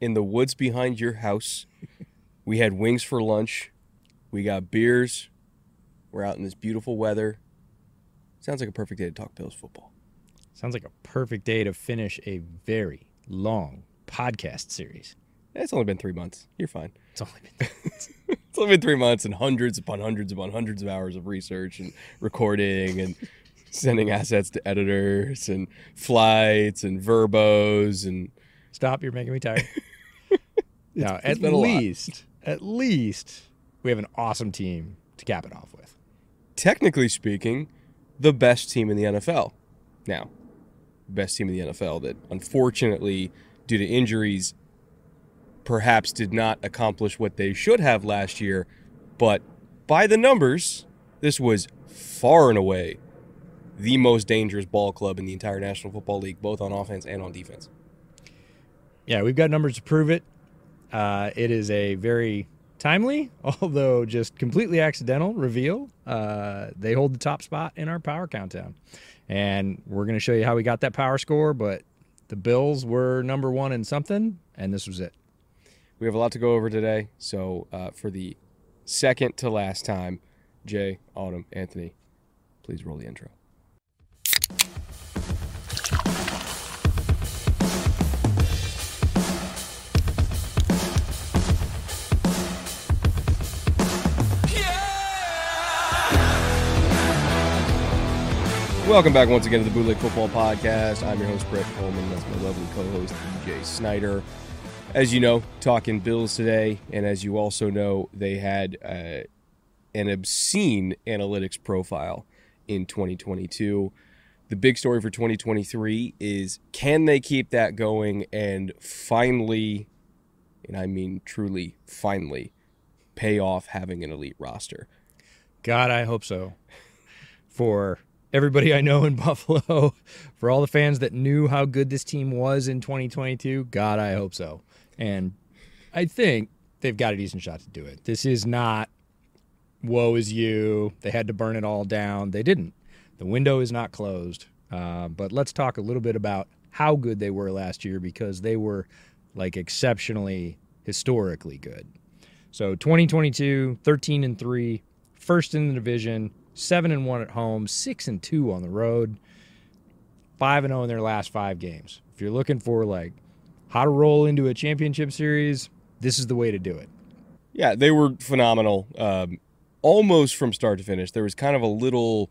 in the woods behind your house. We had wings for lunch. We got beers. We're out in this beautiful weather. Sounds like a perfect day to talk Bills football. Sounds like a perfect day to finish a very long podcast series. It's only been three months. You're fine. It's only been It's only been three months and hundreds upon hundreds upon hundreds of hours of research and recording and sending assets to editors and flights and verbos and Stop, you're making me tired. now, at been a least, at least we have an awesome team to cap it off with. technically speaking, the best team in the NFL. Now, best team in the NFL that unfortunately, due to injuries, perhaps did not accomplish what they should have last year. But by the numbers, this was far and away the most dangerous ball club in the entire National Football League, both on offense and on defense. Yeah, we've got numbers to prove it. Uh, it is a very timely, although just completely accidental reveal. Uh, they hold the top spot in our power countdown. And we're going to show you how we got that power score, but the Bills were number one in something, and this was it. We have a lot to go over today. So, uh, for the second to last time, Jay, Autumn, Anthony, please roll the intro. Welcome back once again to the Bootleg Football Podcast. I'm your host, Brett Kollmann. That's my lovely co host, EJ Snyder. As you know, talking Bills today, and as you also know, they had uh, an obscene analytics profile in 2022. The big story for 2023 is can they keep that going and finally, and I mean truly finally, pay off having an elite roster? God, I hope so. For everybody I know in Buffalo, for all the fans that knew how good this team was in 2022, God, I hope so. And I think they've got a decent shot to do it. This is not woe is you. They had to burn it all down. They didn't. The window is not closed. Uh, but let's talk a little bit about how good they were last year because they were like exceptionally historically good. So 2022, 13 and 3, first in the division, 7 and 1 at home, 6 and 2 on the road, 5 and 0 in their last 5 games. If you're looking for like how to roll into a championship series, this is the way to do it. Yeah, they were phenomenal, um, almost from start to finish. There was kind of a little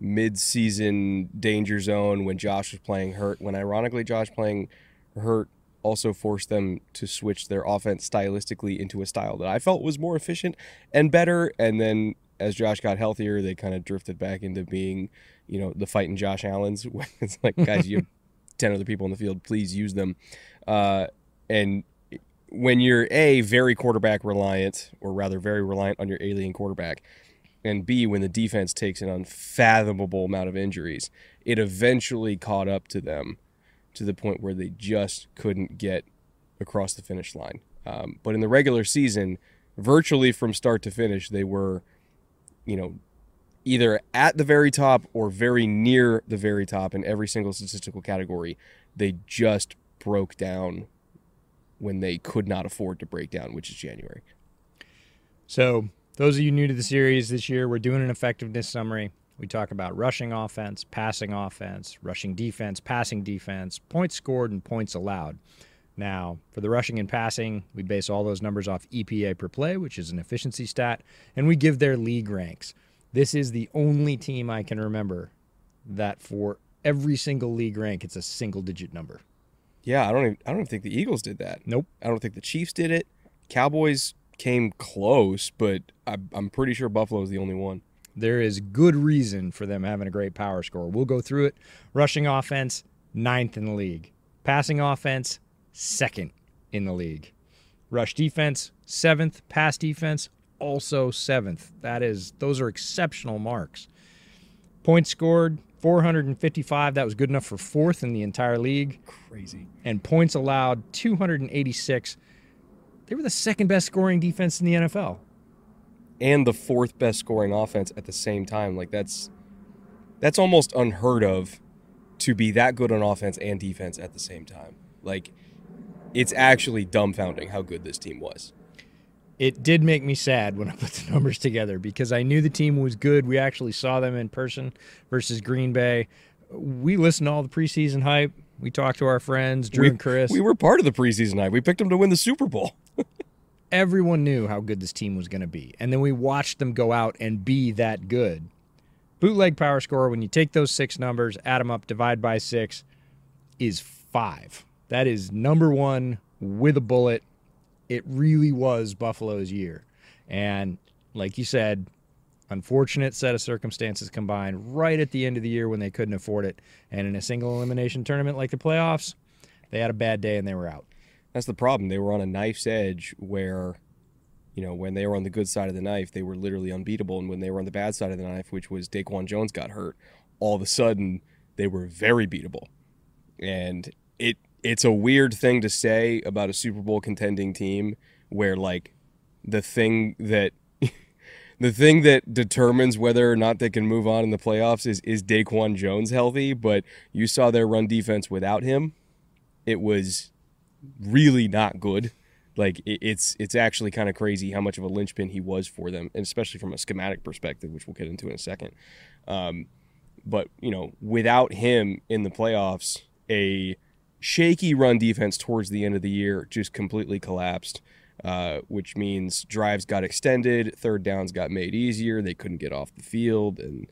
mid-season danger zone when Josh was playing hurt. When ironically Josh playing hurt also forced them to switch their offense stylistically into a style that I felt was more efficient and better. And then as Josh got healthier, they kind of drifted back into being, you know, the fighting Josh Allen's. it's like, guys, you have ten other people in the field, please use them. Uh, and when you're a very quarterback reliant, or rather very reliant on your alien quarterback, and B when the defense takes an unfathomable amount of injuries, it eventually caught up to them to the point where they just couldn't get across the finish line. Um, but in the regular season, virtually from start to finish, they were, you know, either at the very top or very near the very top in every single statistical category. They just broke down when they could not afford to break down, which is January. So, those of you new to the series this year, we're doing an effectiveness summary. We talk about rushing offense, passing offense, rushing defense, passing defense, points scored, and points allowed. Now, for the rushing and passing, we base all those numbers off EPA per play, which is an efficiency stat, and we give their league ranks. This is the only team I can remember that for every single league rank, it's a single digit number. Yeah, I don't even, I don't think the Eagles did that. Nope. I don't think the Chiefs did it. Cowboys came close, but I, I'm pretty sure Buffalo is the only one. There is good reason for them having a great power score. We'll go through it. Rushing offense, ninth in the league. Passing offense, second in the league. Rush defense, seventh. Pass defense, also seventh. That is, those are exceptional marks. Points scored, 455. That was good enough for fourth in the entire league. Crazy. And points allowed, 286. They were the second best scoring defense in the NFL. And the fourth best scoring offense at the same time. Like that's that's almost unheard of to be that good on offense and defense at the same time. Like it's actually dumbfounding how good this team was. It did make me sad when I put the numbers together because I knew the team was good. We actually saw them in person versus Green Bay. We listened to all the preseason hype. We talked to our friends, Drew we, and Chris. We were part of the preseason hype. We picked them to win the Super Bowl. Everyone knew how good this team was going to be. And then we watched them go out and be that good. Bootleg power score, when you take those six numbers, add them up, divide by six, is five. That is number one with a bullet. It really was Buffalo's year. And like you said, unfortunate set of circumstances combined right at the end of the year when they couldn't afford it. And in a single elimination tournament like the playoffs, they had a bad day and they were out. That's the problem. They were on a knife's edge where, you know, when they were on the good side of the knife, they were literally unbeatable. And when they were on the bad side of the knife, which was Daquan Jones got hurt, all of a sudden they were very beatable. And it it's a weird thing to say about a Super Bowl contending team where like the thing that the thing that determines whether or not they can move on in the playoffs is is Daquan Jones healthy, but you saw their run defense without him. It was really not good. Like it, it's it's actually kind of crazy how much of a linchpin he was for them, and especially from a schematic perspective, which we'll get into in a second. Um, but you know, without him in the playoffs, a shaky run defense towards the end of the year just completely collapsed. Uh, which means drives got extended, third downs got made easier. They couldn't get off the field, and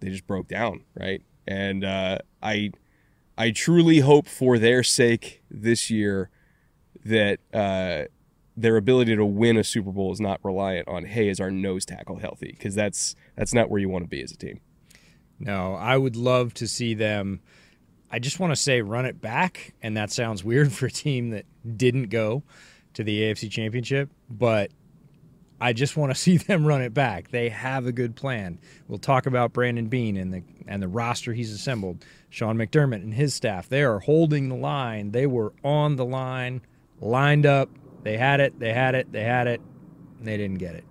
they just broke down, right? And uh, I, I truly hope for their sake this year that uh, their ability to win a Super Bowl is not reliant on hey, is our nose tackle healthy? Because that's that's not where you want to be as a team. No, I would love to see them. I just want to say run it back, and that sounds weird for a team that didn't go to the AFC Championship, but I just want to see them run it back. They have a good plan. We'll talk about Brandon Beane and the and the roster he's assembled. Sean McDermott and his staff. They are holding the line. They were on the line, lined up. They had it. They had it. They had it. they didn't get it.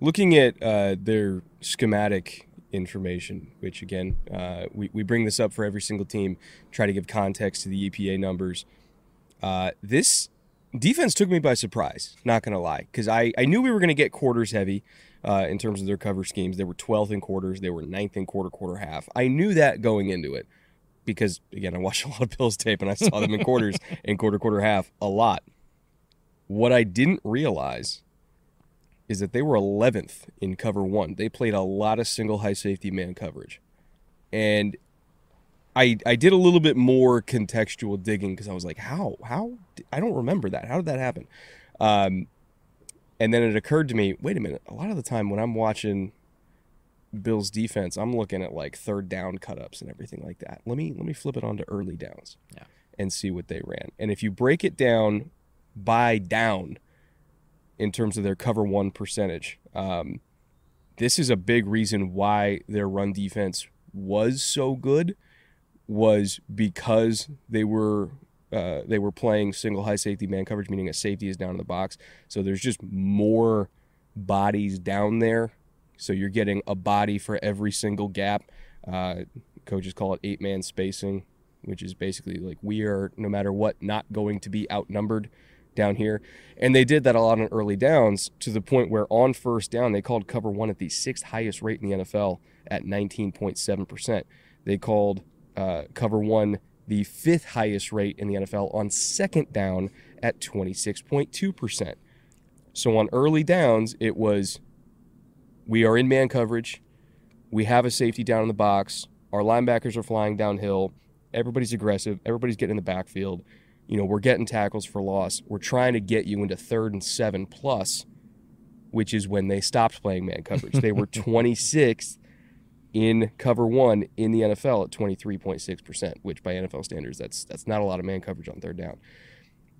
Looking at uh, their schematic information, which again, uh, we, we bring this up for every single team, try to give context to the EPA numbers. Uh, this defense took me by surprise, not going to lie, because I, I knew we were going to get quarters heavy uh, in terms of their cover schemes. They were 12th in quarters, they were 9th in quarter, quarter half. I knew that going into it because, again, I watched a lot of Bills tape and I saw them in quarters and quarter, quarter half a lot. What I didn't realize is that they were 11th in cover one. They played a lot of single high safety man coverage. And I, I did a little bit more contextual digging because I was like, how? How? I don't remember that. How did that happen? Um, and then it occurred to me, wait a minute. A lot of the time when I'm watching Bill's defense, I'm looking at like third down cutups and everything like that. Let me let me flip it onto early downs, yeah. and see what they ran. And if you break it down by down, in terms of their cover one percentage, um, this is a big reason why their run defense was so good was because they were uh, they were playing single high safety man coverage, meaning a safety is down in the box. So there's just more bodies down there. So you're getting a body for every single gap. Uh, coaches call it eight man spacing, which is basically like we are, no matter what, not going to be outnumbered down here. And they did that a lot on early downs to the point where on first down, they called cover one at the sixth highest rate in the NFL at 19.7%. They called uh, cover one the fifth highest rate in the NFL on second down at 26.2%. So on early downs, it was we are in man coverage, we have a safety down in the box, our linebackers are flying downhill, everybody's aggressive, everybody's getting in the backfield. You know, we're getting tackles for loss. We're trying to get you into third and seven plus, which is when they stopped playing man coverage. they were 26th in cover one in the NFL at 23.6%, which by NFL standards, that's that's not a lot of man coverage on third down.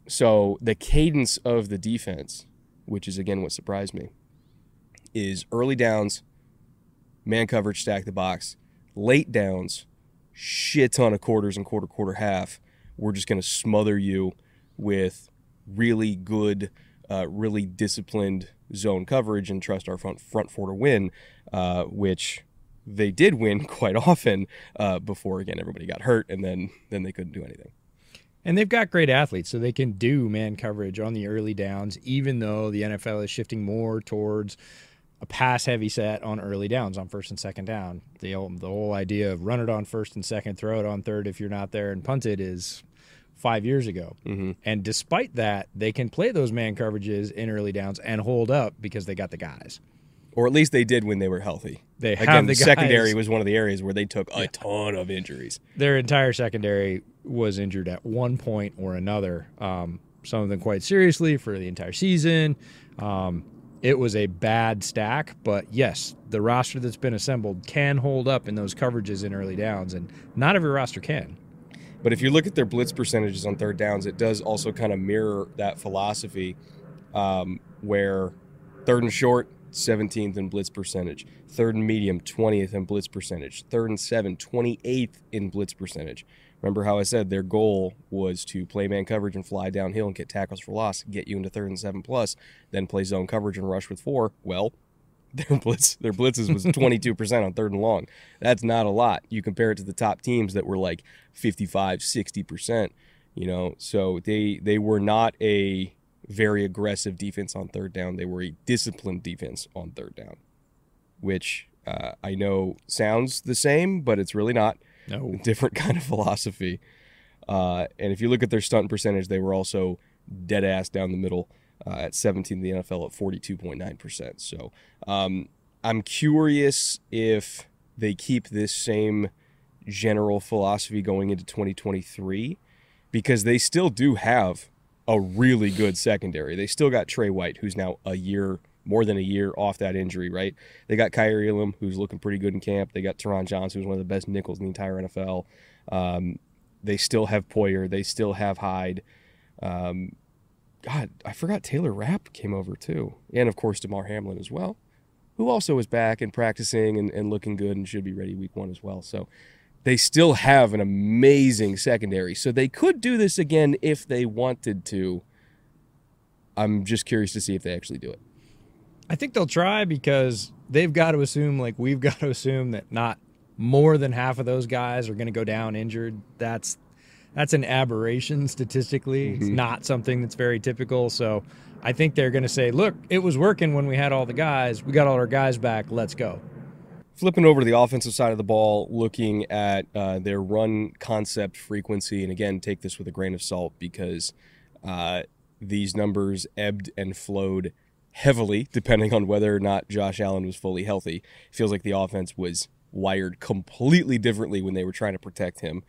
So the cadence of the defense, which is again what surprised me, is early downs, man coverage, stack the box, late downs, shit ton of quarters and quarter, quarter half. We're just going to smother you with really good, uh, really disciplined zone coverage and trust our front front four to win, uh, which they did win quite often uh, before again everybody got hurt and then then they couldn't do anything. And they've got great athletes, so they can do man coverage on the early downs, even though the NFL is shifting more towards a pass heavy set on early downs on first and second down. The whole, the whole idea of run it on first and second, throw it on third if you're not there and punt it is five years ago. Mm-hmm. And despite that, they can play those man coverages in early downs and hold up because they got the guys. Or at least they did when they were healthy. They Again, have the the secondary was one of the areas where they took a ton of injuries. Their entire secondary was injured at one point or another. Um, some of them quite seriously for the entire season. Um, it was a bad stack, but yes, the roster that's been assembled can hold up in those coverages in early downs, and not every roster can. But if you look at their blitz percentages on third downs, it does also kind of mirror that philosophy um, where third and short, 17th in blitz percentage, third and medium, 20th in blitz percentage, third and seven, 28th in blitz percentage. Remember how I said their goal was to play man coverage and fly downhill and get tackles for loss, get you into third and seven plus, then play zone coverage and rush with four. Well, their blitz their blitzes was 22% on third and long. That's not a lot. You compare it to the top teams that were like 55, 60%, you know. So they they were not a very aggressive defense on third down. They were a disciplined defense on third down, which uh, I know sounds the same, but it's really not. No. Different kind of philosophy. Uh, and if you look at their stunt percentage, they were also dead ass down the middle uh, at 17 the NFL at 42.9%. So um, I'm curious if they keep this same general philosophy going into 2023 because they still do have a really good secondary. They still got Tre White, who's now a year, more than a year off that injury, right? They got Kaiir Elam, who's looking pretty good in camp. They got Taron Johnson, who's one of the best nickels in the entire NFL. Um, they still have Poyer. They still have Hyde. Um, God, I forgot Taylor Rapp came over too. And of course, Damar Hamlin as well, who also is back and practicing and, and looking good and should be ready week one as well. So they still have an amazing secondary. So they could do this again if they wanted to. I'm just curious to see if they actually do it. I think they'll try because they've got to assume, like we've got to assume, that not more than half of those guys are going to go down injured. That's that's an aberration statistically. It's not something that's very typical. So I think they're going to say, "Look, it was working when we had all the guys. We got all our guys back. Let's go." Flipping over to the offensive side of the ball, looking at uh, their run concept frequency, and again, take this with a grain of salt because uh, these numbers ebbed and flowed heavily depending on whether or not Josh Allen was fully healthy. feels like the offense was wired completely differently when they were trying to protect him.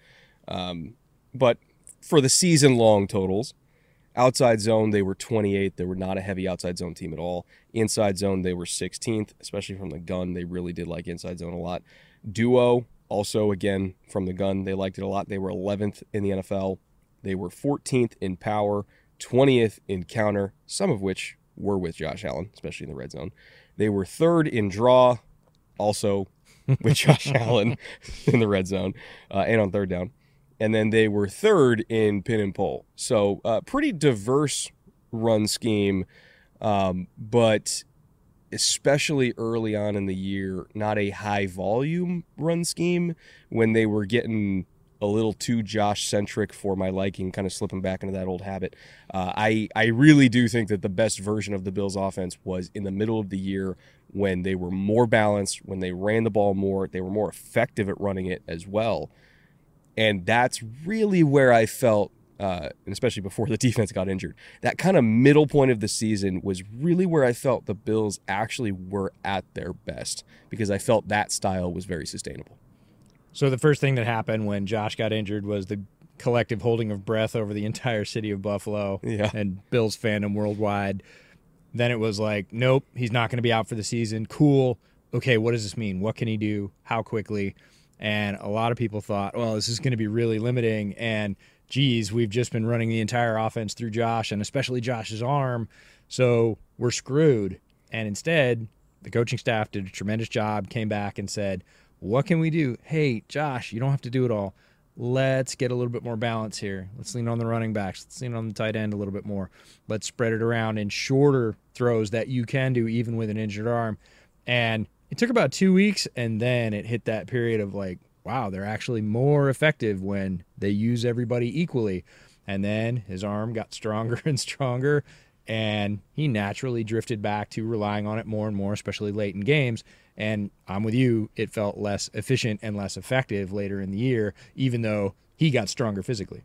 Um, but for the season long totals, outside zone they were 28th. They were not a heavy outside zone team at all. Inside zone they were 16th, especially from the gun. They really did like inside zone a lot. Duo also again from the gun they liked it a lot. They were 11th in the NFL. They were 14th in power, 20th in counter, some of which were with Josh Allen, especially in the red zone. They were third in draw, also with Josh Allen in the red zone uh, and on third down. And then they were third in pin and pull. So, uh, pretty diverse run scheme, um, but especially early on in the year, not a high volume run scheme when they were getting a little too Josh centric for my liking, kind of slipping back into that old habit. Uh, I I really do think that the best version of the Bills' offense was in the middle of the year when they were more balanced, when they ran the ball more, they were more effective at running it as well. And that's really where I felt, uh, and especially before the defense got injured, that kind of middle point of the season was really where I felt the Bills actually were at their best because I felt that style was very sustainable. So the first thing that happened when Josh got injured was the collective holding of breath over the entire city of Buffalo Yeah. and Bills fandom worldwide. Then it was like, nope, he's not going to be out for the season. Cool. Okay, what does this mean? What can he do? How quickly? And a lot of people thought, well, this is going to be really limiting. And geez, we've just been running the entire offense through Josh and especially Josh's arm. So we're screwed. And instead, the coaching staff did a tremendous job, came back and said, what can we do? Hey, Josh, you don't have to do it all. Let's get a little bit more balance here. Let's lean on the running backs. Let's lean on the tight end a little bit more. Let's spread it around in shorter throws that you can do even with an injured arm. And it took about two weeks, and then it hit that period of like, wow, they're actually more effective when they use everybody equally. And then his arm got stronger and stronger, and he naturally drifted back to relying on it more and more, especially late in games. And I'm with you, it felt less efficient and less effective later in the year, even though he got stronger physically.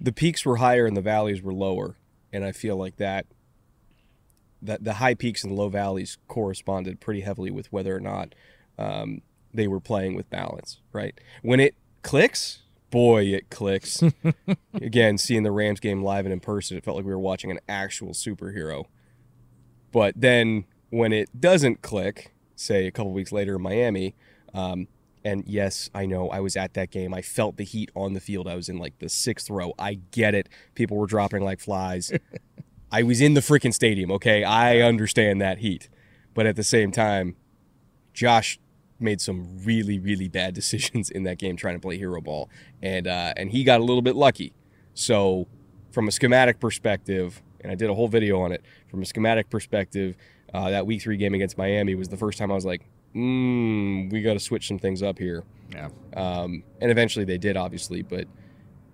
the peaks were higher and the valleys were lower and i feel like that that the high peaks and low valleys corresponded pretty heavily with whether or not um, they were playing with balance right when it clicks boy it clicks again seeing the rams game live and in person it felt like we were watching an actual superhero but then when it doesn't click say a couple weeks later in miami um, and yes, I know I was at that game. I felt the heat on the field. I was in like the sixth row. I get it. People were dropping like flies. I was in the freaking stadium, okay? I understand that heat. But at the same time, Josh made some really, really bad decisions in that game trying to play hero ball. And uh, and he got a little bit lucky. So from a schematic perspective, and I did a whole video on it, from a schematic perspective, uh, that week three game against Miami was the first time I was like, mm, we got to switch some things up here. Yeah. Um, and eventually they did, obviously, but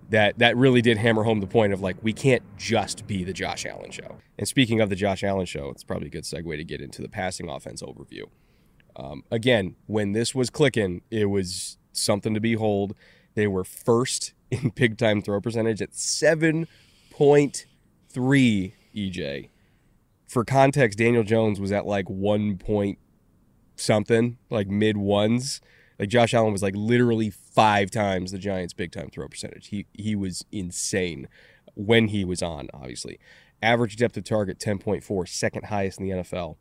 that that really did hammer home the point of like we can't just be the Josh Allen show. And speaking of the Josh Allen show, it's probably a good segue to get into the passing offense overview. Um, again, when this was clicking, it was something to behold. They were first in big time throw percentage at seven point three. EJ, for context, Daniel Jones was at like one point something, like mid ones. Like Josh Allen was like literally five times the Giants' big time throw percentage. He he was insane when he was on, obviously. Average depth of target 10.4, second highest in the NFL.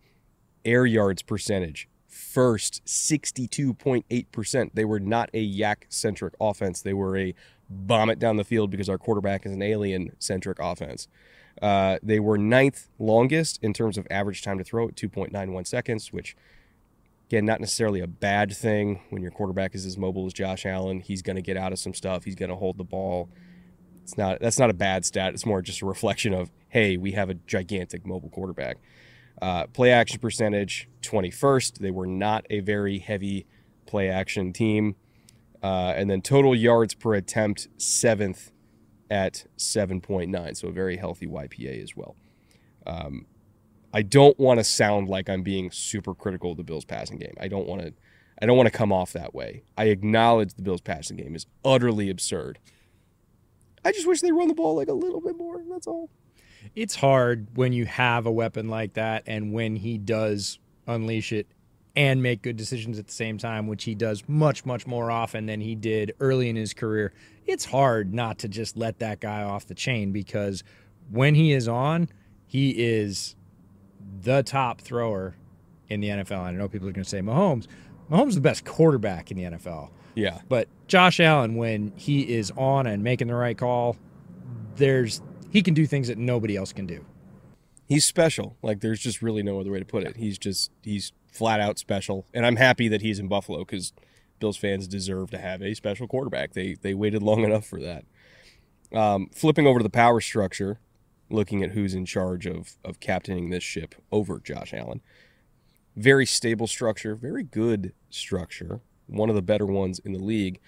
Air yards percentage, first 62.8%. They were not a yak centric offense. They were a bomb it down the field because our quarterback is an alien centric offense. Uh, they were ninth longest in terms of average time to throw at 2.91 seconds, which Again, not necessarily a bad thing when your quarterback is as mobile as Josh Allen. He's going to get out of some stuff. He's going to hold the ball. It's not that's not a bad stat. It's more just a reflection of hey, we have a gigantic mobile quarterback. Uh, play action percentage 21st. They were not a very heavy play action team. Uh, and then total yards per attempt seventh at 7.9. So a very healthy YPA as well. Um, I don't want to sound like I'm being super critical of the Bills passing game. I don't want to I don't want to come off that way. I acknowledge the Bills passing game is utterly absurd. I just wish they run the ball like a little bit more. That's all. It's hard when you have a weapon like that and when he does unleash it and make good decisions at the same time, which he does much, much more often than he did early in his career. It's hard not to just let that guy off the chain because when he is on, he is the top thrower in the NFL. I know people are going to say Mahomes. Mahomes is the best quarterback in the NFL. Yeah. But Josh Allen, when he is on and making the right call, there's he can do things that nobody else can do. He's special. Like there's just really no other way to put it. He's just he's flat out special. And I'm happy that he's in Buffalo cuz Bills fans deserve to have a special quarterback. They they waited long enough for that. Um, flipping over to the power structure, looking at who's in charge of of captaining this ship over Josh Allen. Very stable structure, very good structure, one of the better ones in the league.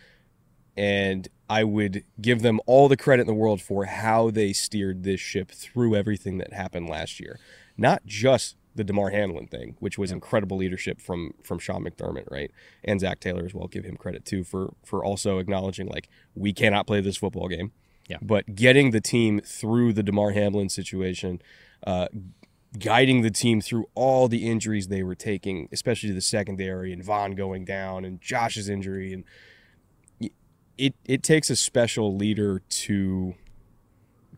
And I would give them all the credit in the world for how they steered this ship through everything that happened last year. Not just the Damar Hamlin thing, which was incredible leadership from from Sean McDermott, right? And Zac Taylor as well. Give him credit too for for also acknowledging like we cannot play this football game. Yeah. But getting the team through the Damar Hamlin situation, uh, guiding the team through all the injuries they were taking, especially the secondary and Vaughn going down and Josh's injury, and it it takes a special leader to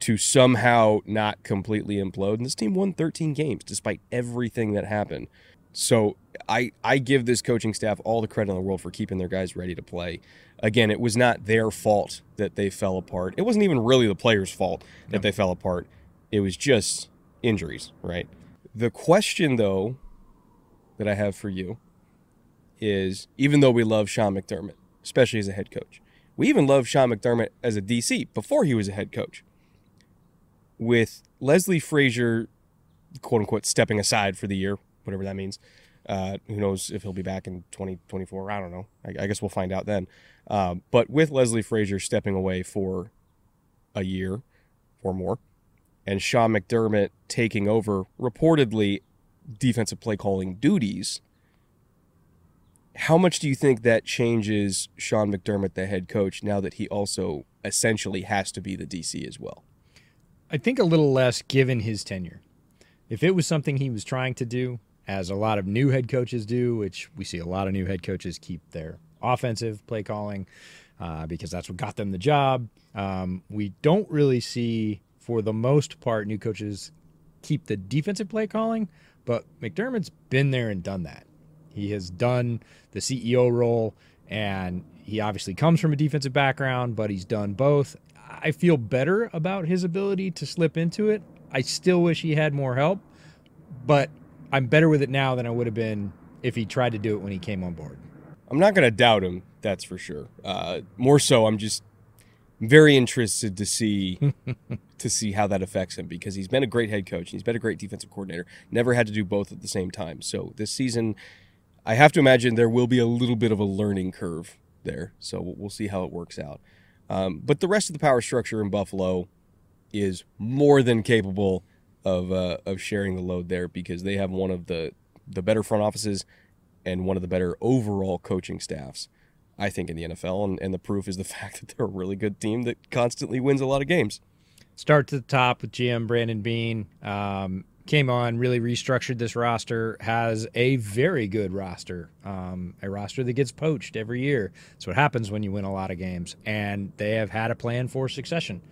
to somehow not completely implode. And this team won 13 games despite everything that happened. So I I give this coaching staff all the credit in the world for keeping their guys ready to play. Again, it was not their fault that they fell apart. It wasn't even really the players' fault that they fell apart. It was just injuries, right? The question though that I have for you is even though we love Sean McDermott, especially as a head coach, we even love Sean McDermott as a DC before he was a head coach. With Leslie Frazier, quote unquote, stepping aside for the year, whatever that means. Uh, who knows if he'll be back in 2024? I don't know. I, I guess we'll find out then. Um, but with Leslie Frazier stepping away for a year or more, and Sean McDermott taking over reportedly defensive play calling duties, how much do you think that changes Sean McDermott, the head coach, now that he also essentially has to be the DC as well? I think a little less given his tenure. If it was something he was trying to do, as a lot of new head coaches do, which we see a lot of new head coaches keep their offensive play calling uh, because that's what got them the job. Um, we don't really see, for the most part, new coaches keep the defensive play calling, but McDermott's been there and done that. He has done the CEO role, and he obviously comes from a defensive background, but he's done both. I feel better about his ability to slip into it. I still wish he had more help, but I'm better with it now than I would have been if he tried to do it when he came on board. I'm not going to doubt him, that's for sure. Uh, more so, I'm just very interested to see to see how that affects him because he's been a great head coach. And he's been a great defensive coordinator. Never had to do both at the same time. So this season, I have to imagine there will be a little bit of a learning curve there. So we'll see how it works out. Um, but the rest of the power structure in Buffalo is more than capable of uh, of sharing the load there because they have one of the the better front offices and one of the better overall coaching staffs, I think, in the NFL. And, and the proof is the fact that they're a really good team that constantly wins a lot of games. Start to the top with GM Brandon Beane. Um, came on, really restructured this roster, has a very good roster, um, a roster that gets poached every year. That's what happens when you win a lot of games. And they have had a plan for succession.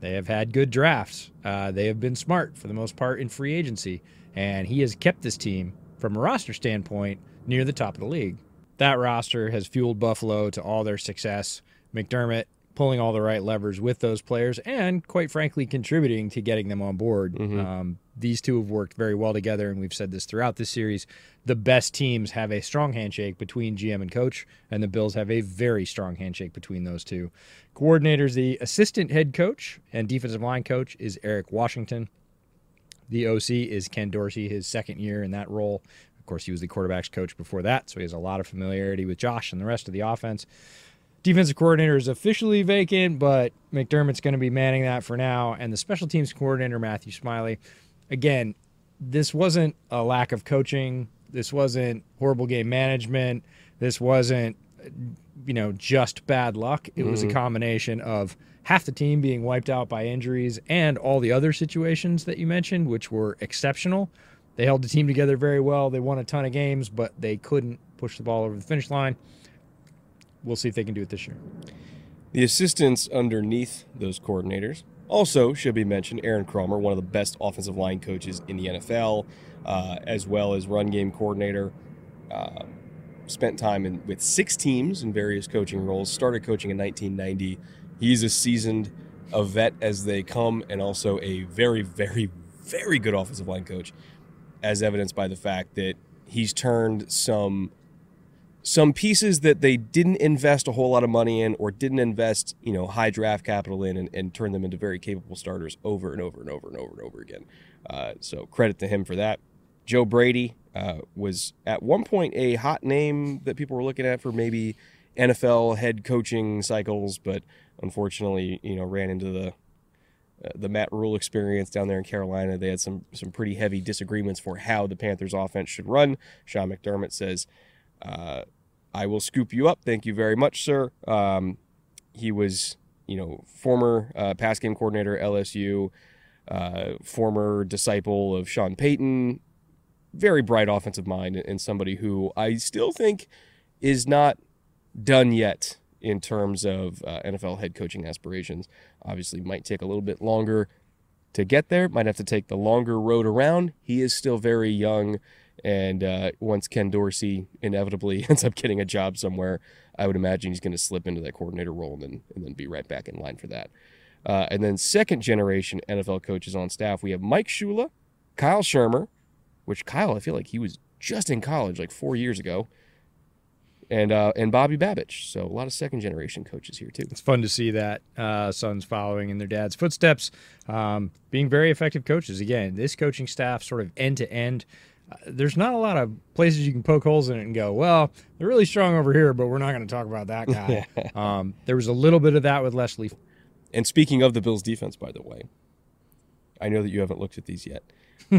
They have had good drafts. Uh, they have been smart for the most part in free agency. And he has kept this team, from a roster standpoint, near the top of the league. That roster has fueled Buffalo to all their success. McDermott pulling all the right levers with those players and, quite frankly, contributing to getting them on board. Um, these two have worked very well together, and we've said this throughout this series. The best teams have a strong handshake between GM and coach, and the Bills have a very strong handshake between those two. Coordinators, the assistant head coach and defensive line coach is Eric Washington. The OC is Ken Dorsey, his second year in that role. Of course, he was the quarterback's coach before that, so he has a lot of familiarity with Josh and the rest of the offense. Defensive coordinator is officially vacant, but McDermott's going to be manning that for now. And the special teams coordinator, Matthew Smiley. Again, this wasn't a lack of coaching. This wasn't horrible game management. This wasn't, you know, just bad luck. It was a mm-hmm. combination of half the team being wiped out by injuries and all the other situations that you mentioned, which were exceptional. They held the team together very well. They won a ton of games, but they couldn't push the ball over the finish line. We'll see if they can do it this year. The assistants underneath those coordinators also should be mentioned. Aaron Kromer, one of the best offensive line coaches in the NFL, uh, as well as run game coordinator. Uh, spent time in, with six teams in various coaching roles. Started coaching in 1990. He's a seasoned, a vet as they come, and also a very, very, very good offensive line coach, as evidenced by the fact that he's turned some some pieces that they didn't invest a whole lot of money in or didn't invest, you know, high draft capital in and, and turn them into very capable starters over and over and over and over and over again. Uh, so credit to him for that. Joe Brady uh, was at one point a hot name that people were looking at for maybe NFL head coaching cycles, but unfortunately, you know, ran into the uh, the Matt Rhule experience down there in Carolina. They had some some pretty heavy disagreements for how the Panthers offense should run. Sean McDermott says, uh, "I will scoop you up. Thank you very much, sir." Um, he was, you know, former uh, pass game coordinator LSU, uh, former disciple of Sean Payton, very bright offensive mind, and somebody who I still think is not done yet in terms of uh, NFL head coaching aspirations. Obviously, might take a little bit longer to get there, might have to take the longer road around. He is still very young. And uh, once Ken Dorsey inevitably ends up getting a job somewhere, I would imagine he's going to slip into that coordinator role and then, and then be right back in line for that. Uh, and then second generation NFL coaches on staff, we have Mike Shula, Kyle Shurmur, which Kyle, I feel like he was just in college like four years ago and uh, and Bobby Babich. So a lot of second generation coaches here too. It's fun to see that uh, sons following in their dad's footsteps, um, being very effective coaches. Again, this coaching staff, sort of end to end. There's not a lot of places you can poke holes in it and go, well, they're really strong over here, but we're not going to talk about that guy. um, there was a little bit of that with Leslie. And speaking of the Bills defense, by the way, I know that you haven't looked at these yet.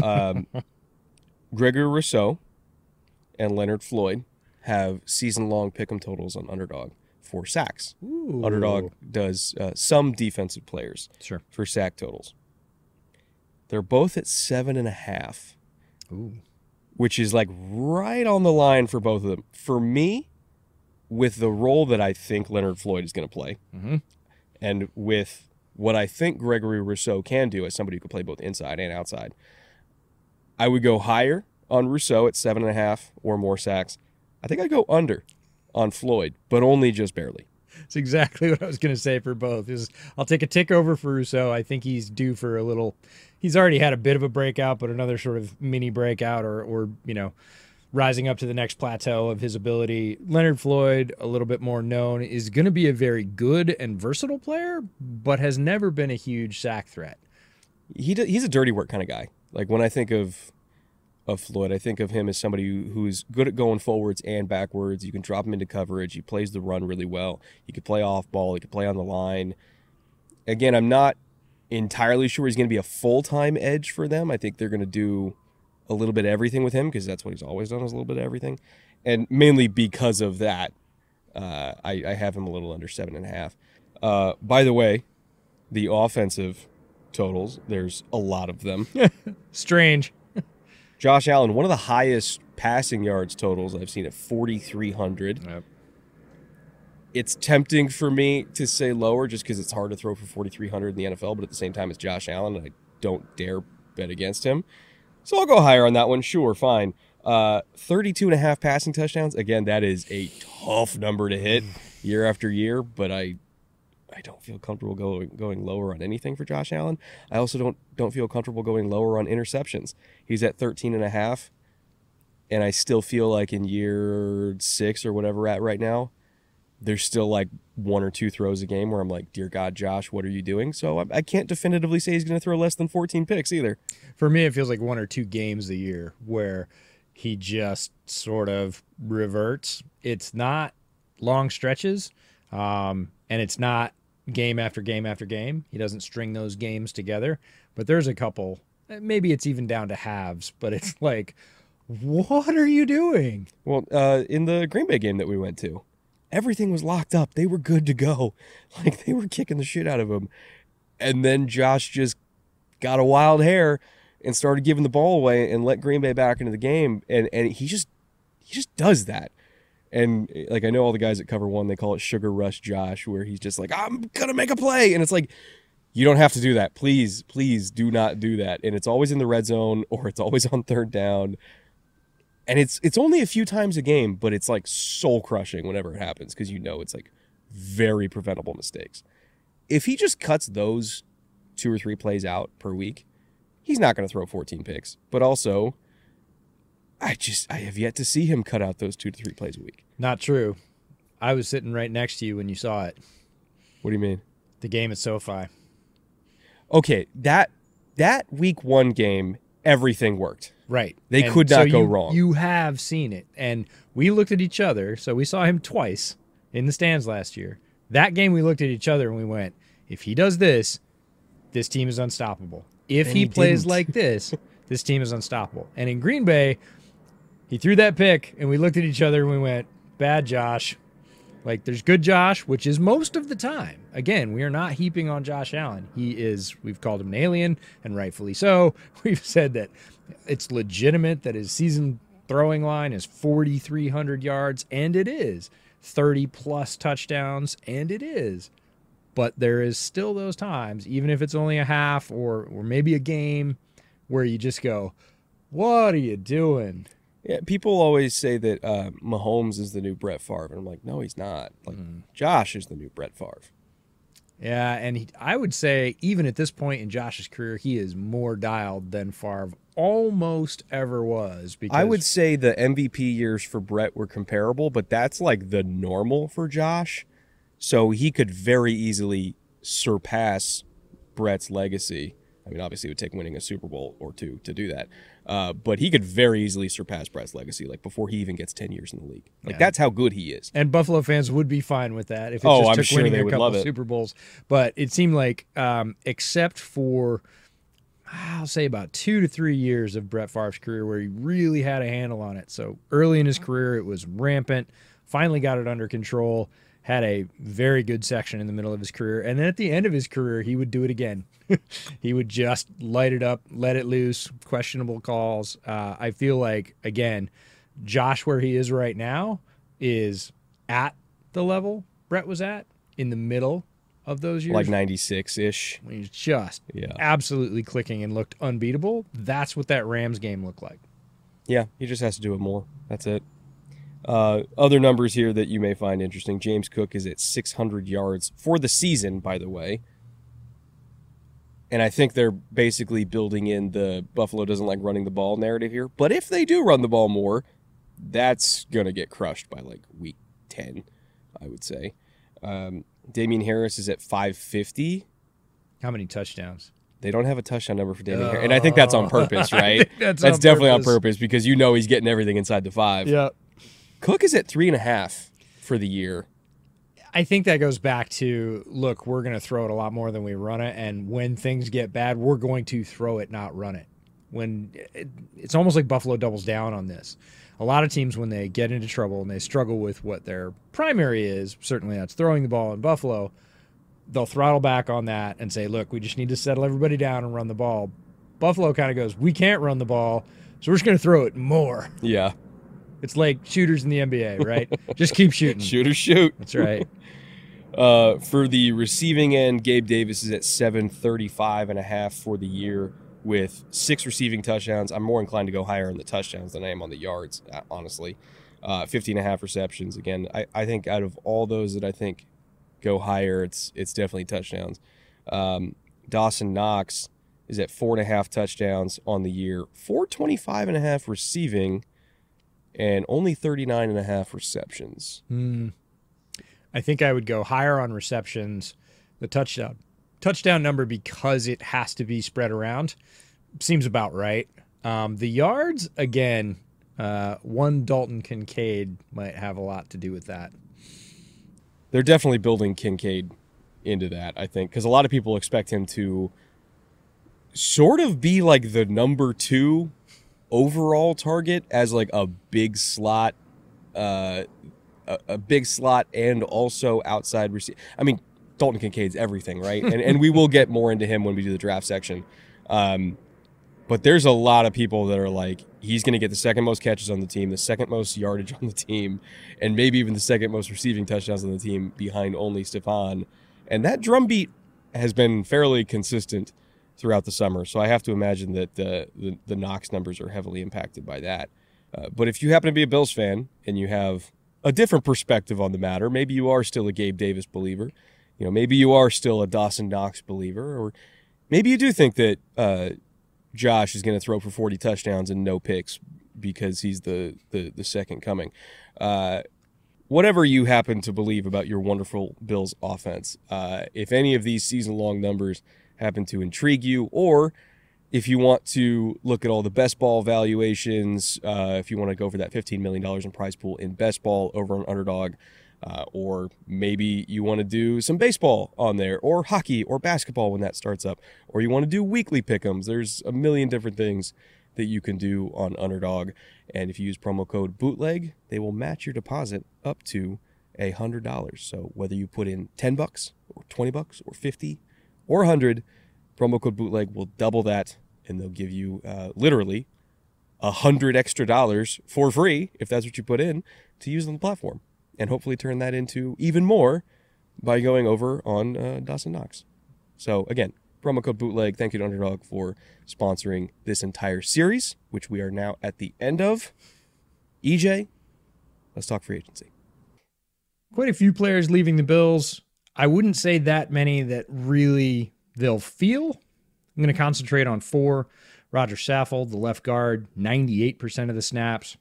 Um, Gregory Rousseau and Leonard Floyd have season long pick'em totals on Underdog for sacks. Underdog does uh, some defensive players Sure. for sack totals. They're both at seven and a half, Ooh. Which is like right on the line for both of them. For me, with the role that I think Leonard Floyd is going to play, Mhm. and with what I think Gregory Rousseau can do as somebody who can play both inside and outside, I would go higher on Rousseau at seven and a half or more sacks. I think I'd go under on Floyd, but only just barely. It's exactly what I was going to say for both. Is I'll take a tick over for Rousseau. I think he's due for a little. He's already had a bit of a breakout, but another sort of mini breakout, or or you know, rising up to the next plateau of his ability. Leonard Floyd, a little bit more known, is going to be a very good and versatile player, but has never been a huge sack threat. he d- he's a dirty work kind of guy. Like when I think of of Floyd, I think of him as somebody who's good at going forwards and backwards. You can drop him into coverage. He plays the run really well. He could play off ball. He could play on the line. Again, I'm not entirely sure he's going to be a full time edge for them. I think they're going to do a little bit of everything with him because that's what he's always done is a little bit of everything, and mainly because of that, uh, I, I have him a little under seven and a half. Uh, by the way, the offensive totals. There's a lot of them. Strange. Josh Allen, one of the highest passing yards totals I've seen at 4,300. Yep. It's tempting for me to say lower just because it's hard to throw for 4,300 in the NFL, but at the same time, it's Josh Allen, and I don't dare bet against him. So I'll go higher on that one. Sure, fine. Uh, 32 and a half passing touchdowns. Again, that is a tough number to hit year after year, but I I don't feel comfortable going going lower on anything for Josh Allen. I also don't don't feel comfortable going lower on interceptions. He's at 13 and a half and I still feel like in year 6 or whatever at right now, there's still like one or two throws a game where I'm like, "Dear God, Josh, what are you doing?" So I, I can't definitively say he's going to throw less than 14 picks either. For me, it feels like one or two games a year where he just sort of reverts. It's not long stretches, um, and it's not game after game after game. He doesn't string those games together. But there's a couple. Maybe it's even down to halves, but it's like, what are you doing? Well, uh, in the Green Bay game that we went to, everything was locked up. They were good to go. Like they were kicking the shit out of him. And then Josh just got a wild hair and started giving the ball away and let Green Bay back into the game. And and he just he just does that. And eh, like I know all the guys that cover one, they call it Sugar Rush Josh, where he's just like, I'm gonna make a play. And it's like, you don't have to do that. Please, please do not do that. And it's always in the red zone or it's always on third down and it's it's only a few times a game, but it's like soul crushing whenever it happens because you know it's like very preventable mistakes. If he just cuts those two or three plays out per week, he's not going to throw 14 picks. But also, I just I have yet to see him cut out those two to three plays a week. Not true. I was sitting right next to you when you saw it. What do you mean? The game at SoFi. Okay, that that week one game, everything worked. Right. They And could not so go you- wrong. You have seen it. And we looked at each other. So we saw him twice in the stands last year. That game, we looked at each other and we went, if he does this, this team is unstoppable. If he, he plays didn't. like this, this team is unstoppable. And in Green Bay, he threw that pick, and we looked at each other and we went, "Bad Josh." Like there's good Josh, which is most of the time. Again, we are not heaping on Josh Allen. He is we've called him an alien and rightfully so. We've said that it's legitimate that his season throwing line is 4300 yards and it is. 30 plus touchdowns and it is. But there is still those times even if it's only a half or or maybe a game where you just go, "What are you doing?" Yeah, people always say that uh, Mahomes is the new Brett Favre, and I'm like, no, he's not. Like, Josh is the new Brett Favre. Yeah, and he, I would say even at this point in Josh's career, he is more dialed than Favre almost ever was. Because I would say the MVP years for Brett were comparable, but that's like the normal for Josh. So he could very easily surpass Brett's legacy. I mean, obviously, it would take winning a Super Bowl or two to do that. Uh, but he could very easily surpass Brett's legacy, like before he even gets 10 years in the league. Like, Yeah. that's how good he is. and Buffalo fans would be fine with that if it Oh, just I'm took sure winning a couple it. Super Bowls. But it seemed like, um, except for I'll say about two to three years of Brett Favre's career where he really had a handle on it. So early in his career, it was rampant. Finally got it under control. Had a very good section in the middle of his career, and then at the end of his career, he would do it again. he would just light it up, let it loose, questionable calls. Uh, I feel like again, Josh, where he is right now, is at the level Brett was at in the middle of those years. Like 96 ish. when he's just Yeah. absolutely clicking and looked unbeatable. That's what that Rams game looked like. Yeah, he just has to do it more. That's it. Uh, other numbers here that you may find interesting. James Cook is at 600 yards for the season, by the way. And I think they're basically building in the Buffalo doesn't like running the ball narrative here. But if they do run the ball more, that's going to get crushed by like week 10, I would say. Um, Damien Harris is at 550. How many touchdowns? They don't have a touchdown number for Damien Harris. And I think that's on purpose, right? think that's on definitely on purpose. purpose because you know he's getting everything inside the five. Yeah. Cook is at three and a half for the year. I think that goes back to look, we're going to throw it a lot more than we run it. And when things get bad, we're going to throw it, not run it. When it, it's almost like Buffalo doubles down on this. A lot of teams, when they get into trouble and they struggle with what their primary is, certainly that's throwing the ball in Buffalo, they'll throttle back on that and say, look, we just need to settle everybody down and run the ball. Buffalo kind of goes, we can't run the ball, so we're just going to throw it more. Yeah. It's like shooters in the NBA, right? just keep shooting. Shoot or shoot. That's right. Uh, for the receiving end, Gabe Davis is at 735 and a half for the year with six receiving touchdowns. I'm more inclined to go higher on the touchdowns than I am on the yards, uh, honestly. Uh, 50 and a half receptions. Again, I, I think out of all those that I think go higher, it's it's definitely touchdowns. Um, Dawson Knox is at four and a half touchdowns on the year, 425 and a half receiving, and only 39 and a half receptions. Hmm. I think I would go higher on receptions. The touchdown touchdown number because it has to be spread around seems about right. Um, the yards again, uh, one Dalton Kincaid might have a lot to do with that. they're definitely building Kincaid into that, I think, because a lot of people expect him to sort of be like the number two overall target as like a big slot, uh, a, a big slot, and also outside receiver. I mean, Dalton Kincaid's everything, right? And and we will get more into him when we do the draft section. Um, but there's a lot of people that are like, he's going to get the second most catches on the team, the second most yardage on the team, and maybe even the second most receiving touchdowns on the team behind only Stefon. And that drumbeat has been fairly consistent throughout the summer. So I have to imagine that the, the, the Knox numbers are heavily impacted by that. Uh, but if you happen to be a Bills fan and you have a different perspective on the matter, maybe you are still a Gabe Davis believer. You know, maybe you are still a Dawson Knox believer, or maybe you do think that uh, Josh is going to throw for 40 touchdowns and no picks because he's the the, the second coming. Uh, whatever you happen to believe about your wonderful Bills offense, uh, if any of these season long numbers happen to intrigue you, or if you want to look at all the best ball valuations, uh, if you want to go for that $15 million in prize pool in best ball over on underdog, Uh, or maybe you want to do some baseball on there, or hockey, or basketball when that starts up, or you want to do weekly pickums. There's a million different things that you can do on Underdog, and if you use promo code Bootleg, they will match your deposit up to a hundred dollars. So whether you put in ten bucks, or twenty bucks, or fifty, or hundred, promo code Bootleg will double that, and they'll give you uh, literally a hundred extra dollars for free if that's what you put in to use on the platform and hopefully turn that into even more by going over on uh, Dawson Knox. So again, promo code bootleg. Thank you to Underdog for sponsoring this entire series, which we are now at the end of. EJ, let's talk free agency. Quite a few players leaving the Bills. I wouldn't say that many that really they'll feel. I'm going to concentrate on four. Roger Saffold, the left guard, 98% of the snaps.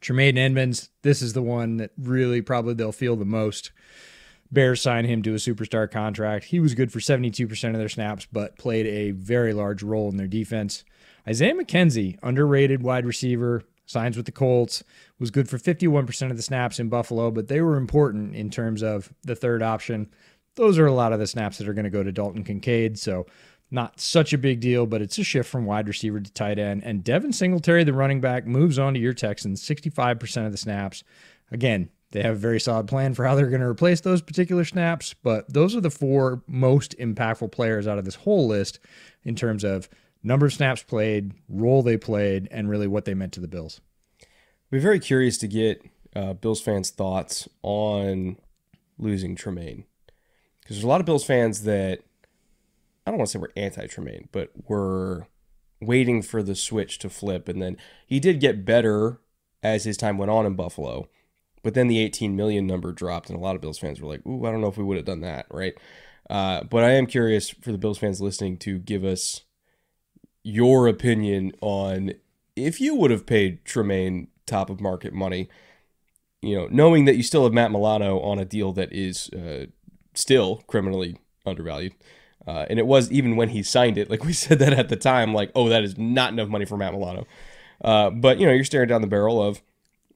Tremaine Edmunds, this is the one that really probably they'll feel the most. Bears signed him to a superstar contract. He was good for 72% of their snaps, but played a very large role in their defense. Isaiah McKenzie, underrated wide receiver, signs with the Colts, was good for 51% of the snaps in Buffalo, but they were important in terms of the third option. Those are a lot of the snaps that are going to go to Dalton Kincaid. So not such a big deal, but it's a shift from wide receiver to tight end. And Devin Singletary, the running back, moves on to your Texans 65% of the snaps. Again, they have a very solid plan for how they're going to replace those particular snaps, but those are the four most impactful players out of this whole list in terms of number of snaps played, role they played, and really what they meant to the Bills. Be very curious to get uh, Bills fans' thoughts on losing Tremaine. Because there's a lot of Bills fans that I don't want to say we're anti Tremaine, but we're waiting for the switch to flip. And then he did get better as his time went on in Buffalo. But then the 18 million number dropped, and a lot of Bills fans were like, "Ooh, I don't know if we would have done that, right?" Uh, but I am curious for the Bills fans listening to give us your opinion on if you would have paid Tremaine top of market money. You know, knowing that you still have Matt Milano on a deal that is uh, still criminally undervalued. Uh, and it was even when he signed it, like we said that at the time, like, oh, that is not enough money for Matt Milano. Uh, but, you know, you're staring down the barrel of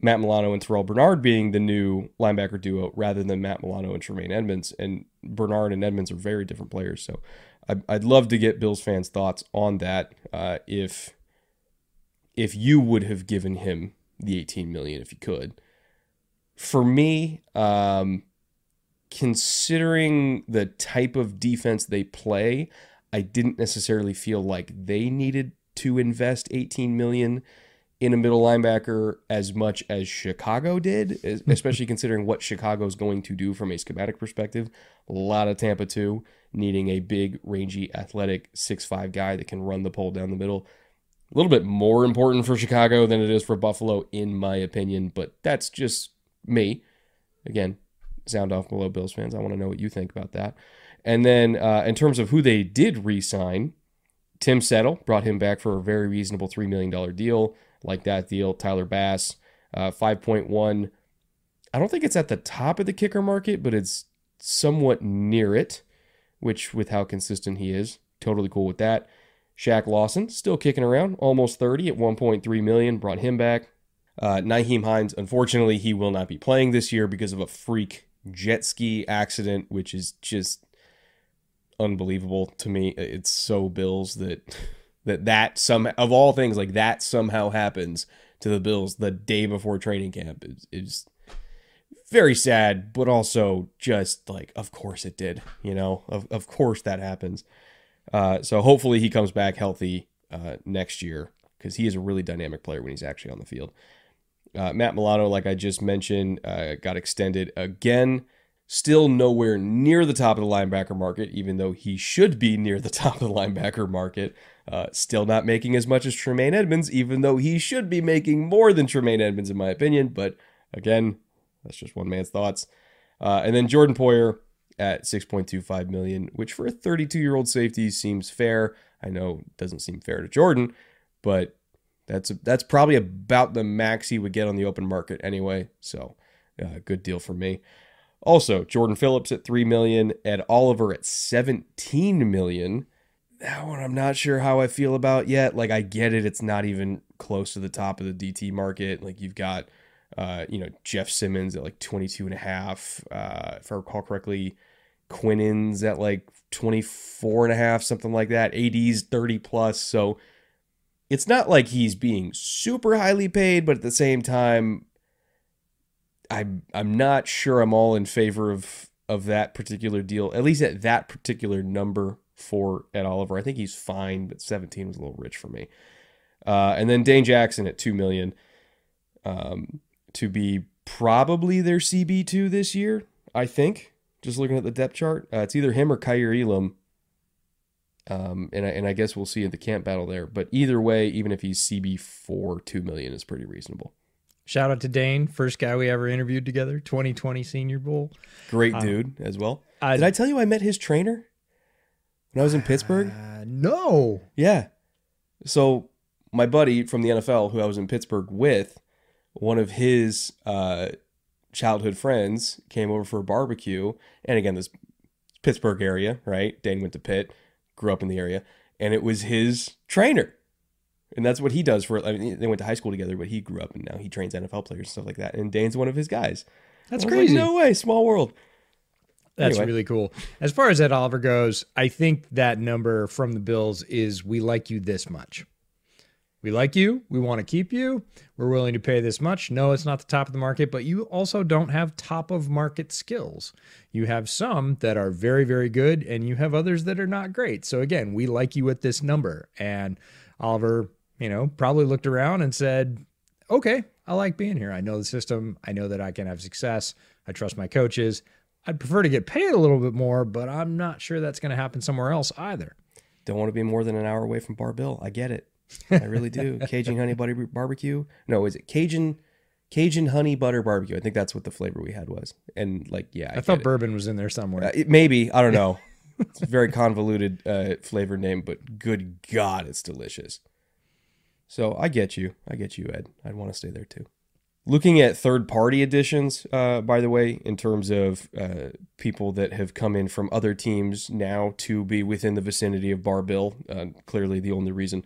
Matt Milano and Terrel Bernard being the new linebacker duo rather than Matt Milano and Tremaine Edmunds. And Bernard and Edmunds are very different players. So I'd, I'd love to get Bills fans' thoughts on that. Uh, if if you would have given him the 18 million, if you could. For me, um, considering the type of defense they play, I didn't necessarily feel like they needed to invest 18 million in a middle linebacker as much as Chicago did, especially considering what Chicago is going to do from a schematic perspective. A lot of Tampa 2 needing a big, rangy, athletic 6'5 guy that can run the pole down the middle. A little bit more important for Chicago than it is for Buffalo, in my opinion, but that's just me. Again, sound off below Bills fans. I want to know what you think about that. And then uh, in terms of who they did re-sign, Tim Settle brought him back for a very reasonable $3 million deal. Like that deal. Tyler Bass, uh, 5.1. I don't think it's at the top of the kicker market, but it's somewhat near it, which with how consistent he is, totally cool with that. Shaq Lawson, still kicking around, almost 30 at 1.3 million, brought him back. Uh, Nyheim Hines, unfortunately, he will not be playing this year because of a freak jet ski accident, which is just unbelievable to me. It's so Bills that that that some of all things like that somehow happens to the Bills the day before training camp is, is very sad, but also just like of course it did, you know, of of course that happens. Uh, so hopefully he comes back healthy uh, next year because he is a really dynamic player when he's actually on the field. Uh, Matt Milano, like I just mentioned, uh, got extended again. Still nowhere near the top of the linebacker market, even though he should be near the top of the linebacker market. Uh, still not making as much as Tremaine Edmunds, even though he should be making more than Tremaine Edmunds, in my opinion. But again, that's just one man's thoughts. Uh, and then Jordan Poyer at 6.25 million, which for a 32 year old safety seems fair. I know it doesn't seem fair to Jordan, but that's that's probably about the max he would get on the open market anyway. So, uh, good deal for me. Also, Jordan Phillips at three million, Ed Oliver at seventeen million. That one I'm not sure how I feel about yet. Like I get it, it's not even close to the top of the DT market. Like you've got Uh, you know, Jeff Simmons at like 22 and a half. Uh, if I recall correctly, Quinnen's at like 24 and a half, something like that. AD's 30 plus. So it's not like he's being super highly paid, but at the same time, I'm I'm not sure I'm all in favor of of that particular deal, at least at that particular number for Ed Oliver. I think he's fine, but 17 was a little rich for me. Uh, and then Dane Jackson at two million um, to be probably their CB2 this year, I think. Just looking at the depth chart, uh, it's either him or Kaiir Elam. Um, and I, and I guess we'll see at the camp battle there. But either way, even if he's CB4, two million is pretty reasonable. Shout out to Dane, first guy we ever interviewed together, 2020 Senior Bowl. Great dude as well. I- Did I tell you I met his trainer when I was in Pittsburgh? Uh, no. Yeah. So my buddy from the NFL, who I was in Pittsburgh with, one of his uh, childhood friends came over for a barbecue, and again, this Pittsburgh area, right? Dane went to Pitt, grew up in the area, and it was his trainer, and that's what he does for. I mean, they went to high school together, but he grew up and now he trains NFL players and stuff like that. And Dane's one of his guys. That's was like, crazy. no way, small world. That's Anyway. really cool. As far as Ed Oliver goes, I think that number from the Bills is we like you this much. We like you. We want to keep you. We're willing to pay this much. No, it's not the top of the market, but you also don't have top of market skills. You have some that are very, very good, and you have others that are not great. So, again, we like you at this number. And Oliver, you know, probably looked around and said, okay, I like being here. I know the system. I know that I can have success. I trust my coaches. I'd prefer to get paid a little bit more, but I'm not sure that's going to happen somewhere else either. Don't want to be more than an hour away from Bar Bill. I get it. I really do. Cajun honey butter barbecue. No, is it Cajun Cajun honey butter barbecue? I think that's what the flavor we had was. And like, yeah, I, I, thought bourbon was in there somewhere. Uh, it, maybe I don't know. it's a very convoluted uh, flavor name, but good God, it's delicious. So I get you. I get you, Ed. I'd want to stay there too. Looking at third party additions, uh, by the way, in terms of uh, people that have come in from other teams now to be within the vicinity of Bar Bill, uh, clearly the only reason.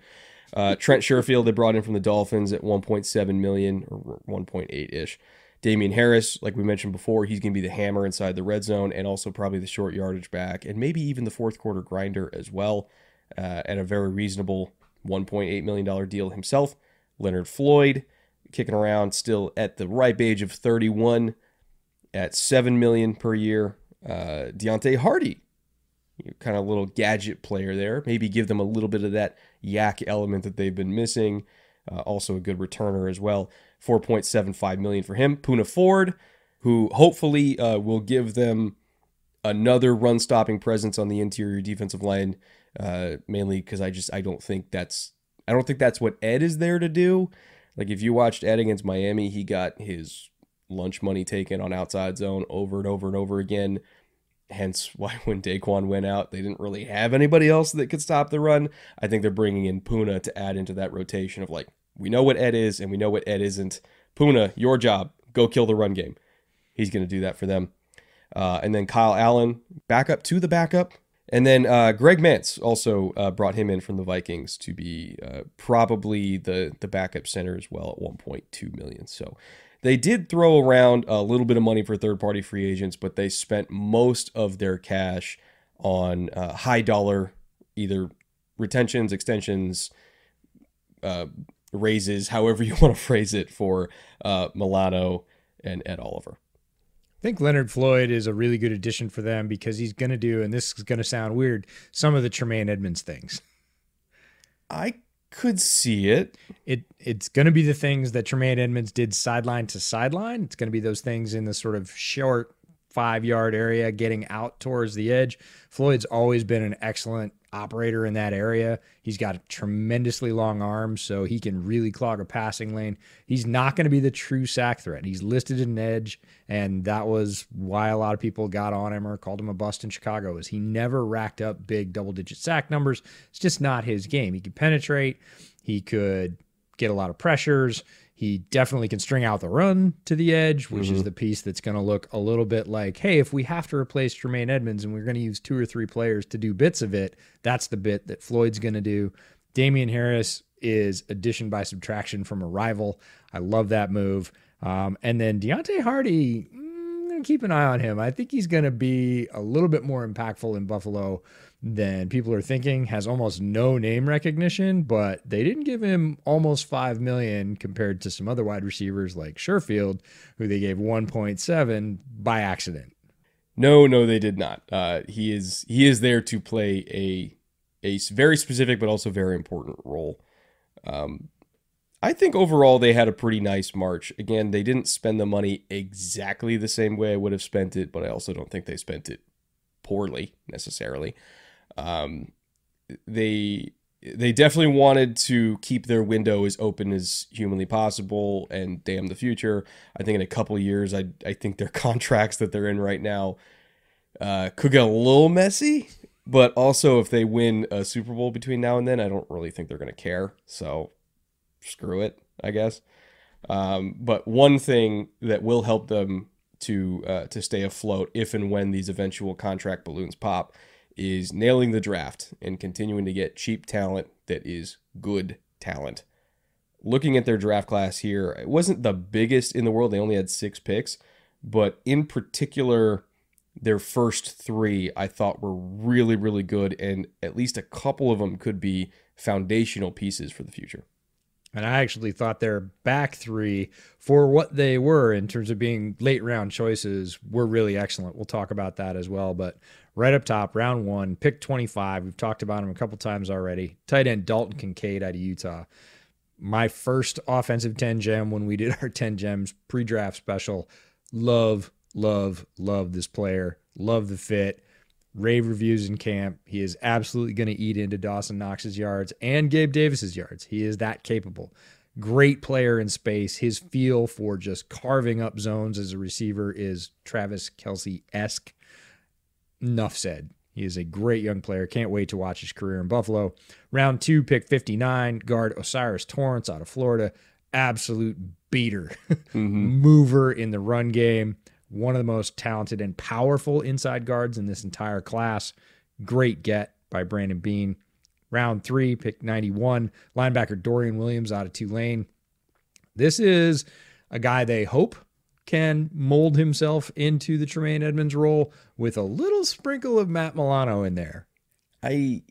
Uh, Trent Sherfield they brought in from the Dolphins at 1.7 million or 1.8 ish. Damien Harris, like we mentioned before, he's going to be the hammer inside the red zone and also probably the short yardage back and maybe even the fourth quarter grinder as well uh, at a very reasonable $1.8 million deal himself. Leonard Floyd kicking around still at the ripe age of 31 at 7 million per year. Uh, Deonte Harty, kind of little gadget player there. Maybe give them a little bit of that YAC element that they've been missing. Uh, also a good returner as well. 4.75 million for him. Poona Ford, who hopefully uh, will give them another run stopping presence on the interior defensive line. Uh, mainly because I just I don't think that's I don't think that's what Ed is there to do. Like if you watched Ed against Miami, he got his lunch money taken on outside zone over and over and over again. Hence why when Daquan went out, they didn't really have anybody else that could stop the run. I think they're bringing in Poona to add into that rotation of like, we know what Ed is and we know what Ed isn't. Poona, your job, go kill the run game. He's going to do that for them. Uh, and then Kyle Allen, backup to the backup. And then uh, Greg Mancz also uh, brought him in from the Vikings to be uh, probably the the backup center as well at 1.2 million. So they did throw around a little bit of money for third party free agents, but they spent most of their cash on uh, high dollar either retentions, extensions, uh, raises, however you want to phrase it for uh, Milano and Ed Oliver. I think Leonard Floyd is a really good addition for them because he's going to do, and this is going to sound weird, some of the Tremaine Edmunds things. I could see it. It it's going to be the things that Tremaine Edmunds did sideline to sideline. It's going to be those things in the sort of short five yard area, getting out towards the edge. Floyd's always been an excellent operator in that area. He's got a tremendously long arms, so he can really clog a passing lane. He's not going to be the true sack threat. He's listed an edge, and that was why a lot of people got on him or called him a bust in Chicago. Is he never racked up big double digit sack numbers? It's just not his game. He could penetrate. He could get a lot of pressures. He definitely can string out the run to the edge, which is the piece that's going to look a little bit like, hey, if we have to replace Tremaine Edmunds and we're going to use two or three players to do bits of it, that's the bit that Floyd's going to do. Damien Harris is addition by subtraction from a rival. I love that move. Um, and then Deonte Harty, mm, keep an eye on him. I think he's going to be a little bit more impactful in Buffalo than people are thinking. Has almost no name recognition, but they didn't give him almost five million compared to some other wide receivers like Sherfield, who they gave 1.7 by accident. No, no, they did not. Uh, he is he is there to play a a very specific but also very important role. Um, I think overall they had a pretty nice March. Again, they didn't spend the money exactly the same way I would have spent it, but I also don't think they spent it poorly necessarily. Um, they they definitely wanted to keep their window as open as humanly possible and damn the future. I think in a couple years, I I think their contracts that they're in right now uh, could get a little messy. But also, if they win a Super Bowl between now and then, I don't really think they're going to care. So screw it, I guess. Um, but one thing that will help them to uh, to stay afloat if and when these eventual contract balloons pop is nailing the draft and continuing to get cheap talent that is good talent. Looking at their draft class here, it wasn't the biggest in the world. They only had six picks, but in particular, their first three I thought were really, really good, and at least a couple of them could be foundational pieces for the future. And I actually thought their back three, for what they were in terms of being late round choices, were really excellent. We'll talk about that as well. But right up top, round one, pick 25. We've talked about him a couple times already. Tight end Dalton Kincaid out of Utah. My first offensive 10 gem when we did our 10 gems pre draft special. Love, love, love this player. Love the fit rave reviews in camp. He is absolutely going to eat into Dawson Knox's yards and Gabe Davis's yards. He is that capable. Great player in space. His feel for just carving up zones as a receiver is Travis Kelce esque. Enough said. He is a great young player. Can't wait to watch his career in Buffalo. Round two, pick 59, guard O'Cyrus Torrence out of Florida. Absolute beater, mm-hmm. mover in the run game one of the most talented and powerful inside guards in this entire class. Great get by Brandon Beane. Round three, pick 91, linebacker Dorian Williams out of Tulane. This is a guy they hope can mold himself into the Tremaine Edmunds role with a little sprinkle of Matt Milano in there. I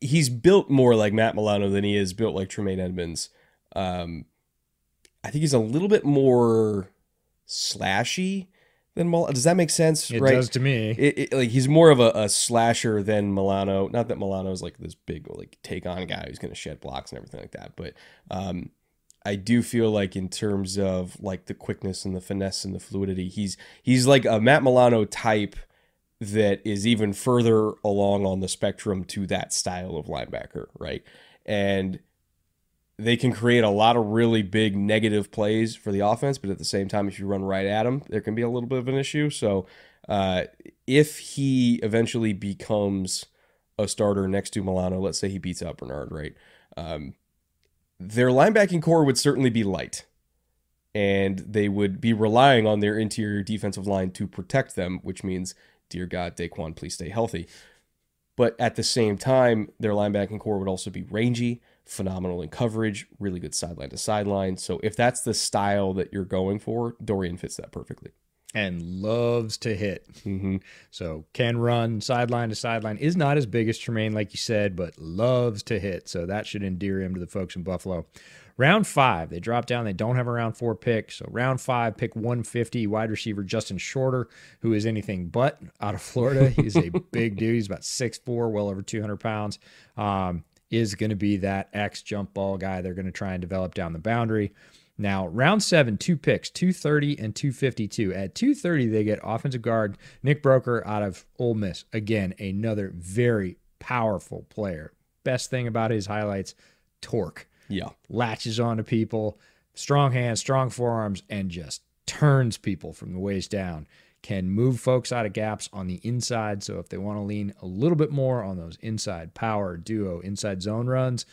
he's built more like Matt Milano than he is built like Tremaine Edmonds. Um, I think he's a little bit more slashy than Milano. Does that make sense? It right? does to me. It, it, like he's more of a, a, slasher than Milano. Not that Milano is like this big like take on guy who's going to shed blocks and everything like that. But um, I do feel like in terms of like the quickness and the finesse and the fluidity, he's he's like a Matt Milano type that is even further along on the spectrum to that style of linebacker, right? And they can create a lot of really big negative plays for the offense, but at the same time, if you run right at him, there can be a little bit of an issue. So, uh, if he eventually becomes a starter next to Milano, let's say he beats out Bernard, right? Um, their linebacking core would certainly be light, and they would be relying on their interior defensive line to protect them, which means, dear God, Daquan, please stay healthy. But at the same time, their linebacking core would also be rangy phenomenal in coverage, really good sideline to sideline. So if that's the style that you're going for, Dorian fits that perfectly. And loves to hit. Mm-hmm. So can run sideline to sideline. Is not as big as Tremaine, like you said, but loves to hit. So that should endear him to the folks in Buffalo. Round five, they drop down. They don't have a round four pick. So round five, pick 150, wide receiver Justin Shorter, who is anything but out of Florida. He's a big dude. He's about 6'4, well over 200 pounds. Um, is going to be that X jump ball guy they're going to try and develop down the boundary. Now, round seven, two picks, 230 and 252. At 230, they get offensive guard Nick Broeker out of Ole Miss. Again, another very powerful player. Best thing about his highlights torque. Yeah. Latches onto people, strong hands, strong forearms, and just turns people from the waist down can move folks out of gaps on the inside. So if they want to lean a little bit more on those inside power, duo, inside zone runs,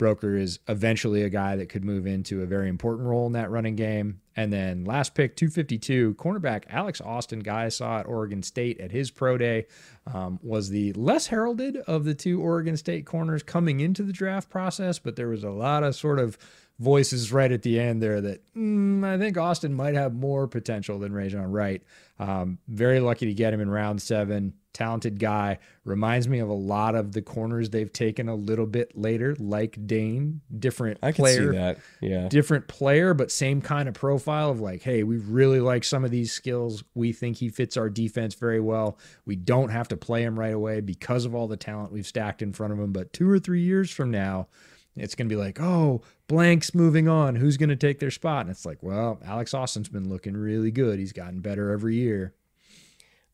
Broeker is eventually a guy that could move into a very important role in that running game. And then last pick, 252, cornerback Alex Austin, guy I saw at Oregon State at his pro day, um, was the less heralded of the two Oregon State corners coming into the draft process, but there was a lot of sort of voices right at the end there that mm, I think Austin might have more potential than Rejzohn Wright. Um, very lucky to get him in round seven talented guy. Reminds me of a lot of the corners they've taken a little bit later, like Dane. Different I can player, see that. Yeah. different player, but same kind of profile of like, hey, we really like some of these skills. We think he fits our defense very well. We don't have to play him right away because of all the talent we've stacked in front of him. But two or three years from now, it's going to be like, oh, blank's moving on. Who's going to take their spot? And it's like, well, Alex Austin's been looking really good. He's gotten better every year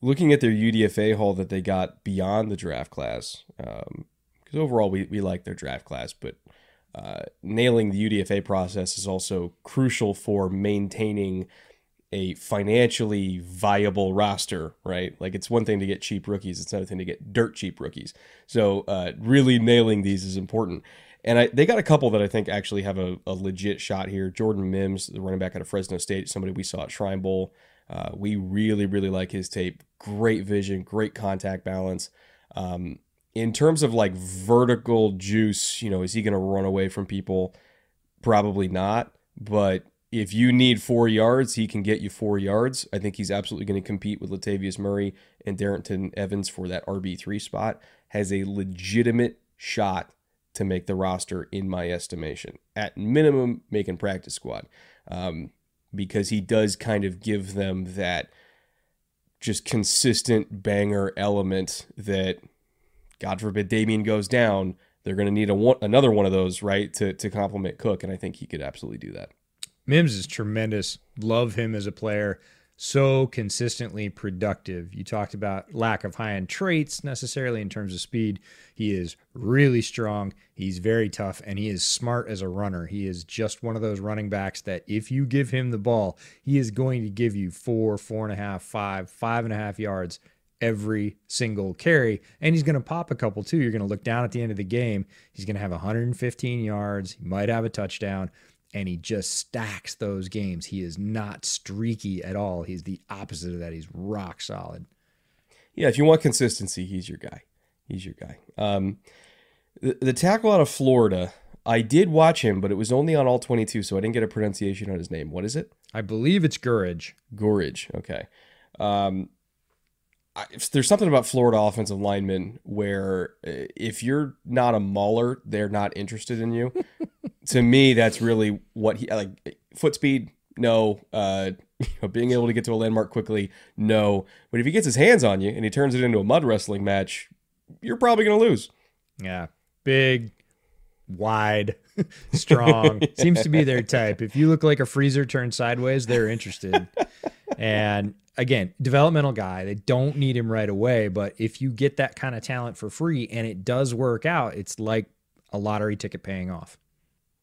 looking at their UDFA haul that they got beyond the draft class, because um, overall we, we like their draft class, but uh, nailing the UDFA process is also crucial for maintaining a financially viable roster, right? Like it's one thing to get cheap rookies, it's another thing to get dirt cheap rookies. So uh, really nailing these is important. And I, they got a couple that I think actually have a, a legit shot here. Jordan Mims, the running back out of Fresno State, somebody we saw at Shrine Bowl. Uh, we really, really like his tape. Great vision, great contact balance. Um, in terms of like vertical juice, you know, is he going to run away from people? Probably not. But if you need four yards, he can get you four yards. I think he's absolutely going to compete with Latavius Murray and Darrynton Evans for that RB3 spot. Has a legitimate shot to make the roster, in my estimation. At minimum, making practice squad. Um, because he does kind of give them that just consistent banger element that God forbid Damien goes down, they're going to need a one, another one of those, right, to to complement Cook, and I think he could absolutely do that. Mims is tremendous. Love him as a player so consistently productive. You talked about lack of high end traits necessarily in terms of speed. He is really strong. He's very tough and he is smart as a runner. He is just one of those running backs that if you give him the ball, he is going to give you four, four and a half, five, five and a half yards every single carry. And he's going to pop a couple too. You're going to look down at the end of the game. He's going to have 115 yards. He might have a touchdown and he just stacks those games. He is not streaky at all. He's the opposite of that. He's rock solid. Yeah, if you want consistency, he's your guy. He's your guy. Um, the, the tackle out of Florida, I did watch him, but it was only on all 22, so I didn't get a pronunciation on his name. What is it? I believe it's Gouraige. Gouraige. Okay. Um, I, there's something about Florida offensive linemen where uh, if you're not a mauler, they're not interested in you. To me, that's really what he like. Foot speed, no. Uh, you know, being able to get to a landmark quickly, no. But if he gets his hands on you and he turns it into a mud wrestling match, you're probably going to lose. Yeah, big, wide, strong. Seems to be their type. If you look like a freezer turned sideways, they're interested. and again, developmental guy. They don't need him right away, but if you get that kind of talent for free and it does work out, it's like a lottery ticket paying off.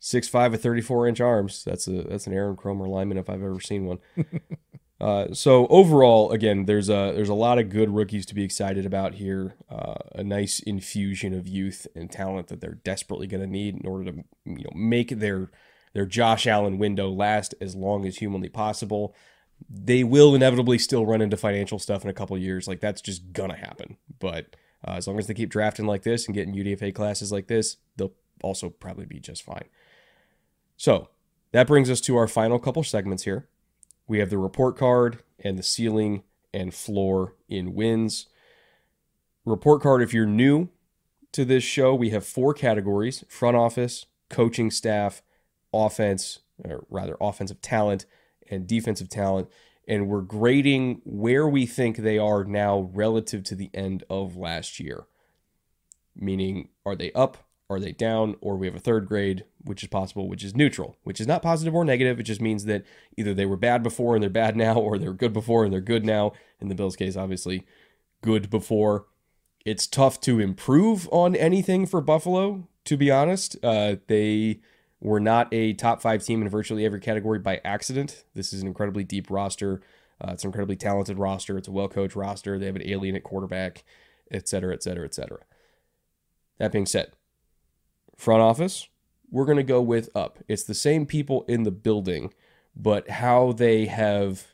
Six five with thirty four inch arms. That's a that's an Aaron Kromer lineman if I've ever seen one. uh, so overall, again, there's a there's a lot of good rookies to be excited about here. Uh, a nice infusion of youth and talent that they're desperately going to need in order to you know make their their Josh Allen window last as long as humanly possible they will inevitably still run into financial stuff in a couple years. Like that's just gonna happen. But uh, as long as they keep drafting like this and getting UDFA classes like this, they'll also probably be just fine. So that brings us to our final couple segments here. We have the report card and the ceiling and floor in wins. Report card, if you're new to this show, we have four categories front office, coaching staff, offense, or rather offensive talent, and defensive talent, and we're grading where we think they are now relative to the end of last year. Meaning, are they up? Are they down? Or we have a third grade, which is possible, which is neutral, which is not positive or negative. It just means that either they were bad before and they're bad now, or they're good before and they're good now. In the Bills' case, obviously, good before. It's tough to improve on anything for Buffalo, to be honest. Uh, they we're not a top five team in virtually every category by accident. This is an incredibly deep roster. Uh, it's an incredibly talented roster. It's a well coached roster. They have an alien at quarterback, et cetera, et cetera, et cetera. That being said, front office, we're going to go with up. It's the same people in the building, but how they have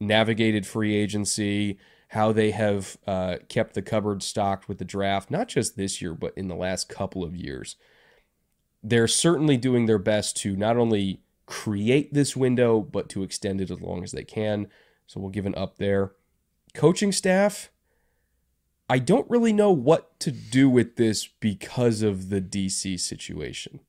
navigated free agency, how they have uh, kept the cupboard stocked with the draft, not just this year, but in the last couple of years. They're certainly doing their best to not only create this window, but to extend it as long as they can. So we'll give an up there. Coaching staff, I don't really know what to do with this because of the DC situation.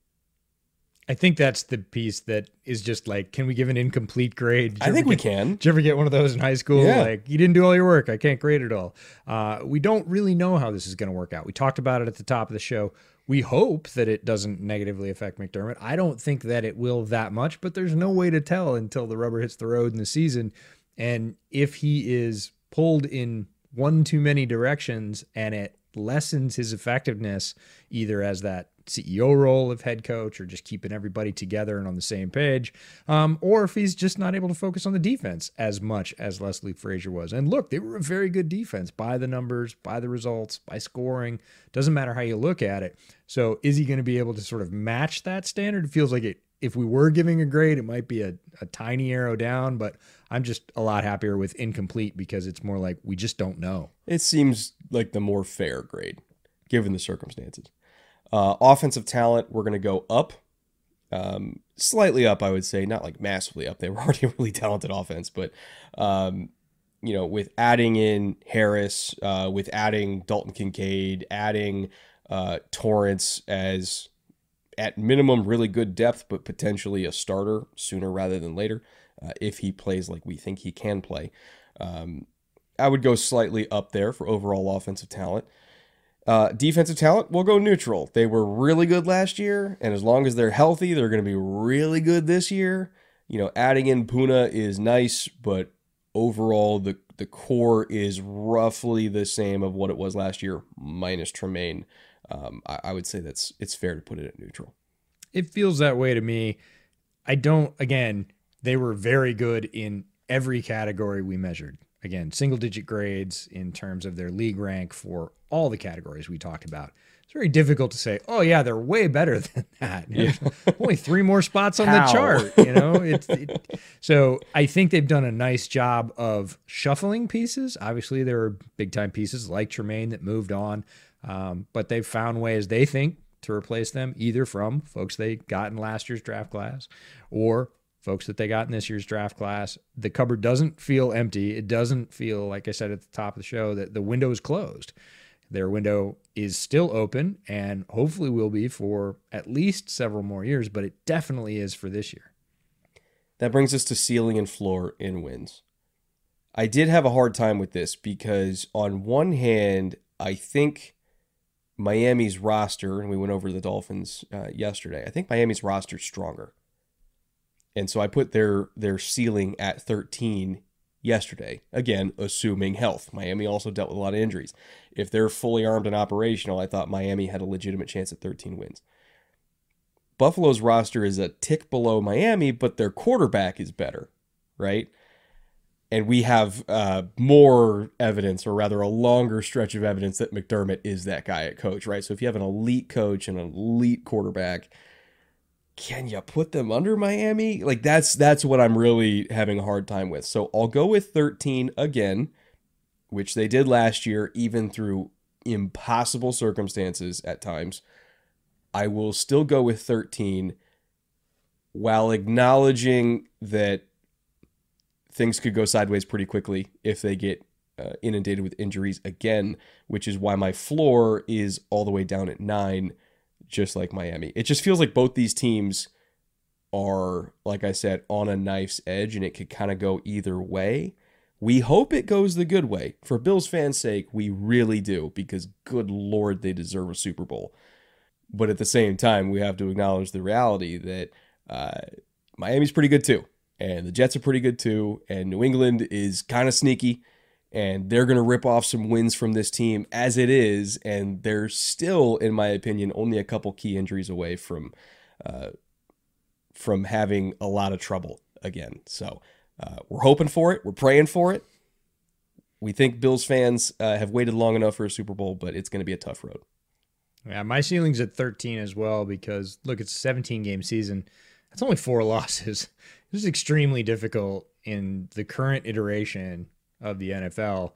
I think that's the piece that is just like, can we give an incomplete grade? I think ever we can. Did you ever get one of those in high school? Yeah. Like, you didn't do all your work. I can't grade it all. Uh, we don't really know how this is going to work out. We talked about it at the top of the show. We hope that it doesn't negatively affect McDermott. I don't think that it will that much, but there's no way to tell until the rubber hits the road in the season. And if he is pulled in one too many directions and it lessens his effectiveness, either as that CEO role of head coach or just keeping everybody together and on the same page, um, or if he's just not able to focus on the defense as much as Leslie Frazier was. And look, they were a very good defense by the numbers, by the results, by scoring. Doesn't matter how you look at it. So is he going to be able to sort of match that standard? It feels like it. If we were giving a grade, it might be a, a tiny arrow down, but I'm just a lot happier with incomplete because it's more like we just don't know. It seems like the more fair grade given the circumstances. Uh, offensive talent, we're going to go up. Um, slightly up, I would say, not like massively up. They were already a really talented offense, but um, you know, with adding in Harris, uh, with adding Dalton Kincaid, adding uh, Torrence as at minimum really good depth, but potentially a starter sooner rather than later uh, if he plays like we think he can play. Um, I would go slightly up there for overall offensive talent. Uh, defensive talent, we'll go neutral. They were really good last year, and as long as they're healthy, they're going to be really good this year. You know, adding in Poona is nice, but overall, the the core is roughly the same of what it was last year, minus Tremaine. Um, I, I would say that's it's fair to put it at neutral. it feels that way to me. I don't, again, they were very good in every category we measured. Again, single digit grades in terms of their league rank for all the categories we talked about. It's very difficult to say, oh, yeah, they're way better than that. There's only three more spots on How? the chart, you know? It's, it, so I think they've done a nice job of shuffling pieces. Obviously, there are big time pieces like Tremaine that moved on, um, but they've found ways they think to replace them, either from folks they got in last year's draft class or folks that they got in this year's draft class. The cupboard doesn't feel empty. It doesn't feel, like I said at the top of the show, that the window is closed. Their window is still open and hopefully will be for at least several more years, but it definitely is for this year. That brings us to ceiling and floor in wins. I did have a hard time with this because, on one hand, I think Miami's roster, and we went over the Dolphins uh, yesterday. I think Miami's roster is stronger, and so I put their their ceiling at 13 yesterday. Again, assuming health. Miami also dealt with a lot of injuries. If they're fully armed and operational, I thought Miami had a legitimate chance at 13 wins. Buffalo's roster is a tick below Miami, but their quarterback is better, right? And we have uh, more evidence, or rather, a longer stretch of evidence that McDermott is that guy at coach, right? So if you have an elite coach and an elite quarterback, can you put them under Miami? Like that's that's what I'm really having a hard time with. So I'll go with 13 again, which they did last year, even through impossible circumstances at times. I will still go with 13 while acknowledging that things could go sideways pretty quickly if they get uh, inundated with injuries again, which is why my floor is all the way down at nine, just like Miami. It just feels like both these teams are, like I said, on a knife's edge and it could kind of go either way. We hope it goes the good way. For Bills fans' sake, we really do, because good Lord, they deserve a Super Bowl. But at the same time, we have to acknowledge the reality that uh, Miami's pretty good too. And the Jets are pretty good too. And New England is kind of sneaky. And they're going to rip off some wins from this team as it is. And they're still, in my opinion, only a couple key injuries away from uh, from having a lot of trouble again. So uh, we're hoping for it. We're praying for it. We think Bills fans uh, have waited long enough for a Super Bowl, but it's going to be a tough road. Yeah, my ceiling's at 13 as well because look, it's a 17 game season. That's only four losses. This is extremely difficult in the current iteration of the NFL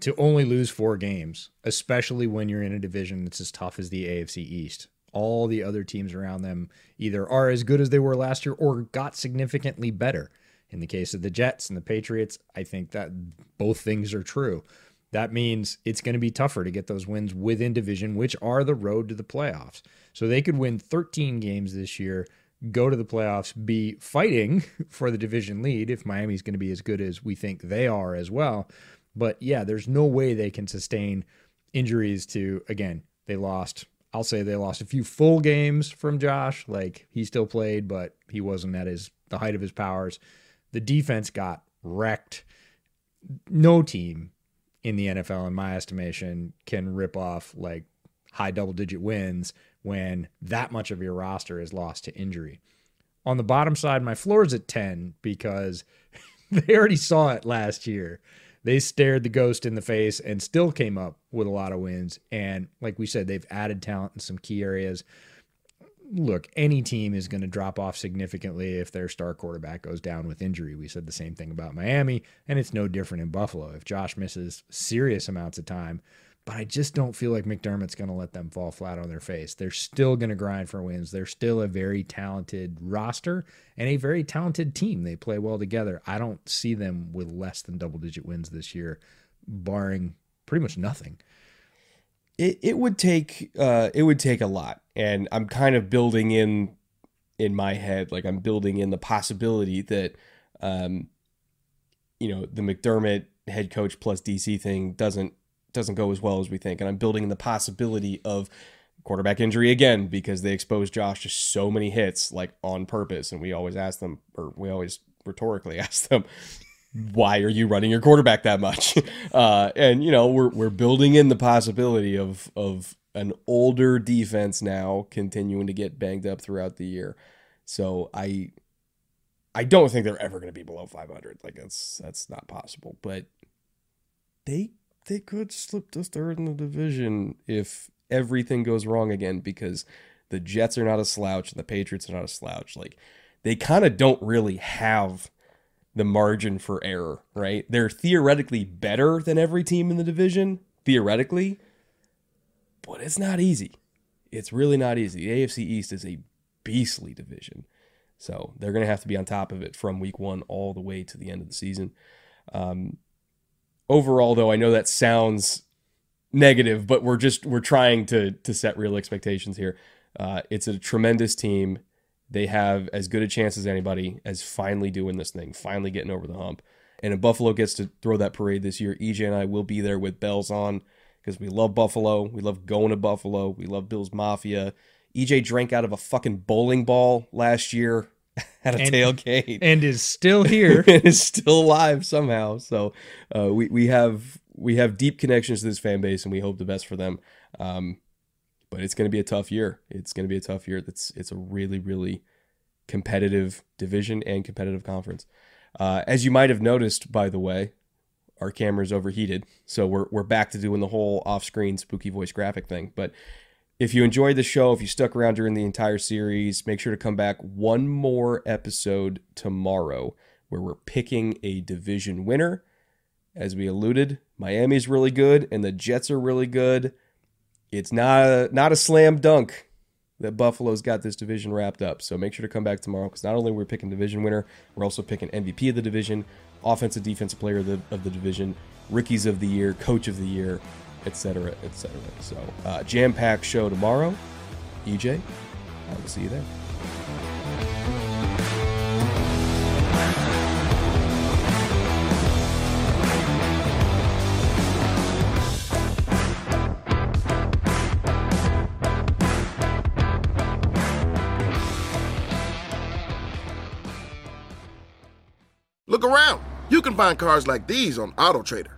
to only lose four games, especially when you're in a division that's as tough as the AFC East. All the other teams around them either are as good as they were last year or got significantly better. In the case of the Jets and the Patriots, I think that both things are true. That means it's going to be tougher to get those wins within division, which are the road to the playoffs. So they could win 13 games this year, go to the playoffs, be fighting for the division lead if Miami's going to be as good as we think they are as well. But yeah, there's no way they can sustain injuries to, again, they lost. I'll say they lost a few full games from Josh. Like he still played, but he wasn't at his the height of his powers. The defense got wrecked. No team in the NFL, in my estimation, can rip off like high double digit wins when that much of your roster is lost to injury. On the bottom side, my floor is at 10 because they already saw it last year. They stared the ghost in the face and still came up with a lot of wins. And like we said, they've added talent in some key areas look, any team is going to drop off significantly if their star quarterback goes down with injury. We said the same thing about Miami, and it's no different in Buffalo. If Josh misses serious amounts of time, but I just don't feel like McDermott's going to let them fall flat on their face. They're still going to grind for wins. They're still a very talented roster and a very talented team. They play well together. I don't see them with less than double digit wins this year, barring pretty much nothing. It, it would take uh, it would take a lot and I'm kind of building in in my head, like I'm building in the possibility that, um, you know, the McDermott head coach plus DC thing doesn't doesn't go as well as we think, and I'm building in the possibility of quarterback injury again because they exposed Josh to so many hits, like on purpose, and we always ask them, or we always rhetorically ask them. Why are you running your quarterback that much? Uh, and you know we're we're building in the possibility of of an older defense now continuing to get banged up throughout the year. So I I don't think they're ever going to be below 500. Like that's that's not possible, but they they could slip to third in the division if everything goes wrong again because the Jets are not a slouch and the Patriots are not a slouch. Like they kind of don't really have the margin for error, right? They're theoretically better than every team in the division, theoretically, but it's not easy. It's really not easy. The AFC East is a beastly division. So they're going to have to be on top of it from week one all the way to the end of the season. Um, overall, though, I know that sounds negative, but we're just we're trying to to set real expectations here. Uh, it's a tremendous team. They have as good a chance as anybody as finally doing this thing, finally getting over the hump. And if Buffalo gets to throw that parade this year, EJ and I will be there with bells on because we love Buffalo. We love going to Buffalo. We love Bills Mafia. EJ drank out of a fucking bowling ball last year at a And- tailgate And is still here. and is still alive somehow. So uh, we we have we have deep connections to this fan base, and we hope the best for them. Um, but it's going to be a tough year. It's going to be a tough year. That's it's a really really competitive division and competitive conference. Uh, as you might have noticed, by the way, our camera's overheated, so we're we're back to doing the whole off-screen spooky voice graphic thing. But if you enjoyed the show, if you stuck around during the entire series, make sure to come back one more episode tomorrow where we're picking a division winner. As we alluded, Miami's really good and the Jets are really good. It's not a, not a slam dunk that Buffalo's got this division wrapped up. So make sure to come back tomorrow because not only we're picking division winner, we're also picking MVP of the division, offensive defensive player of the, of the division, rookies of the year, coach of the year, etc., etc. So uh, jam packed show tomorrow. EJ, I will see you there. Look around. You can find cars like these on AutoTrader.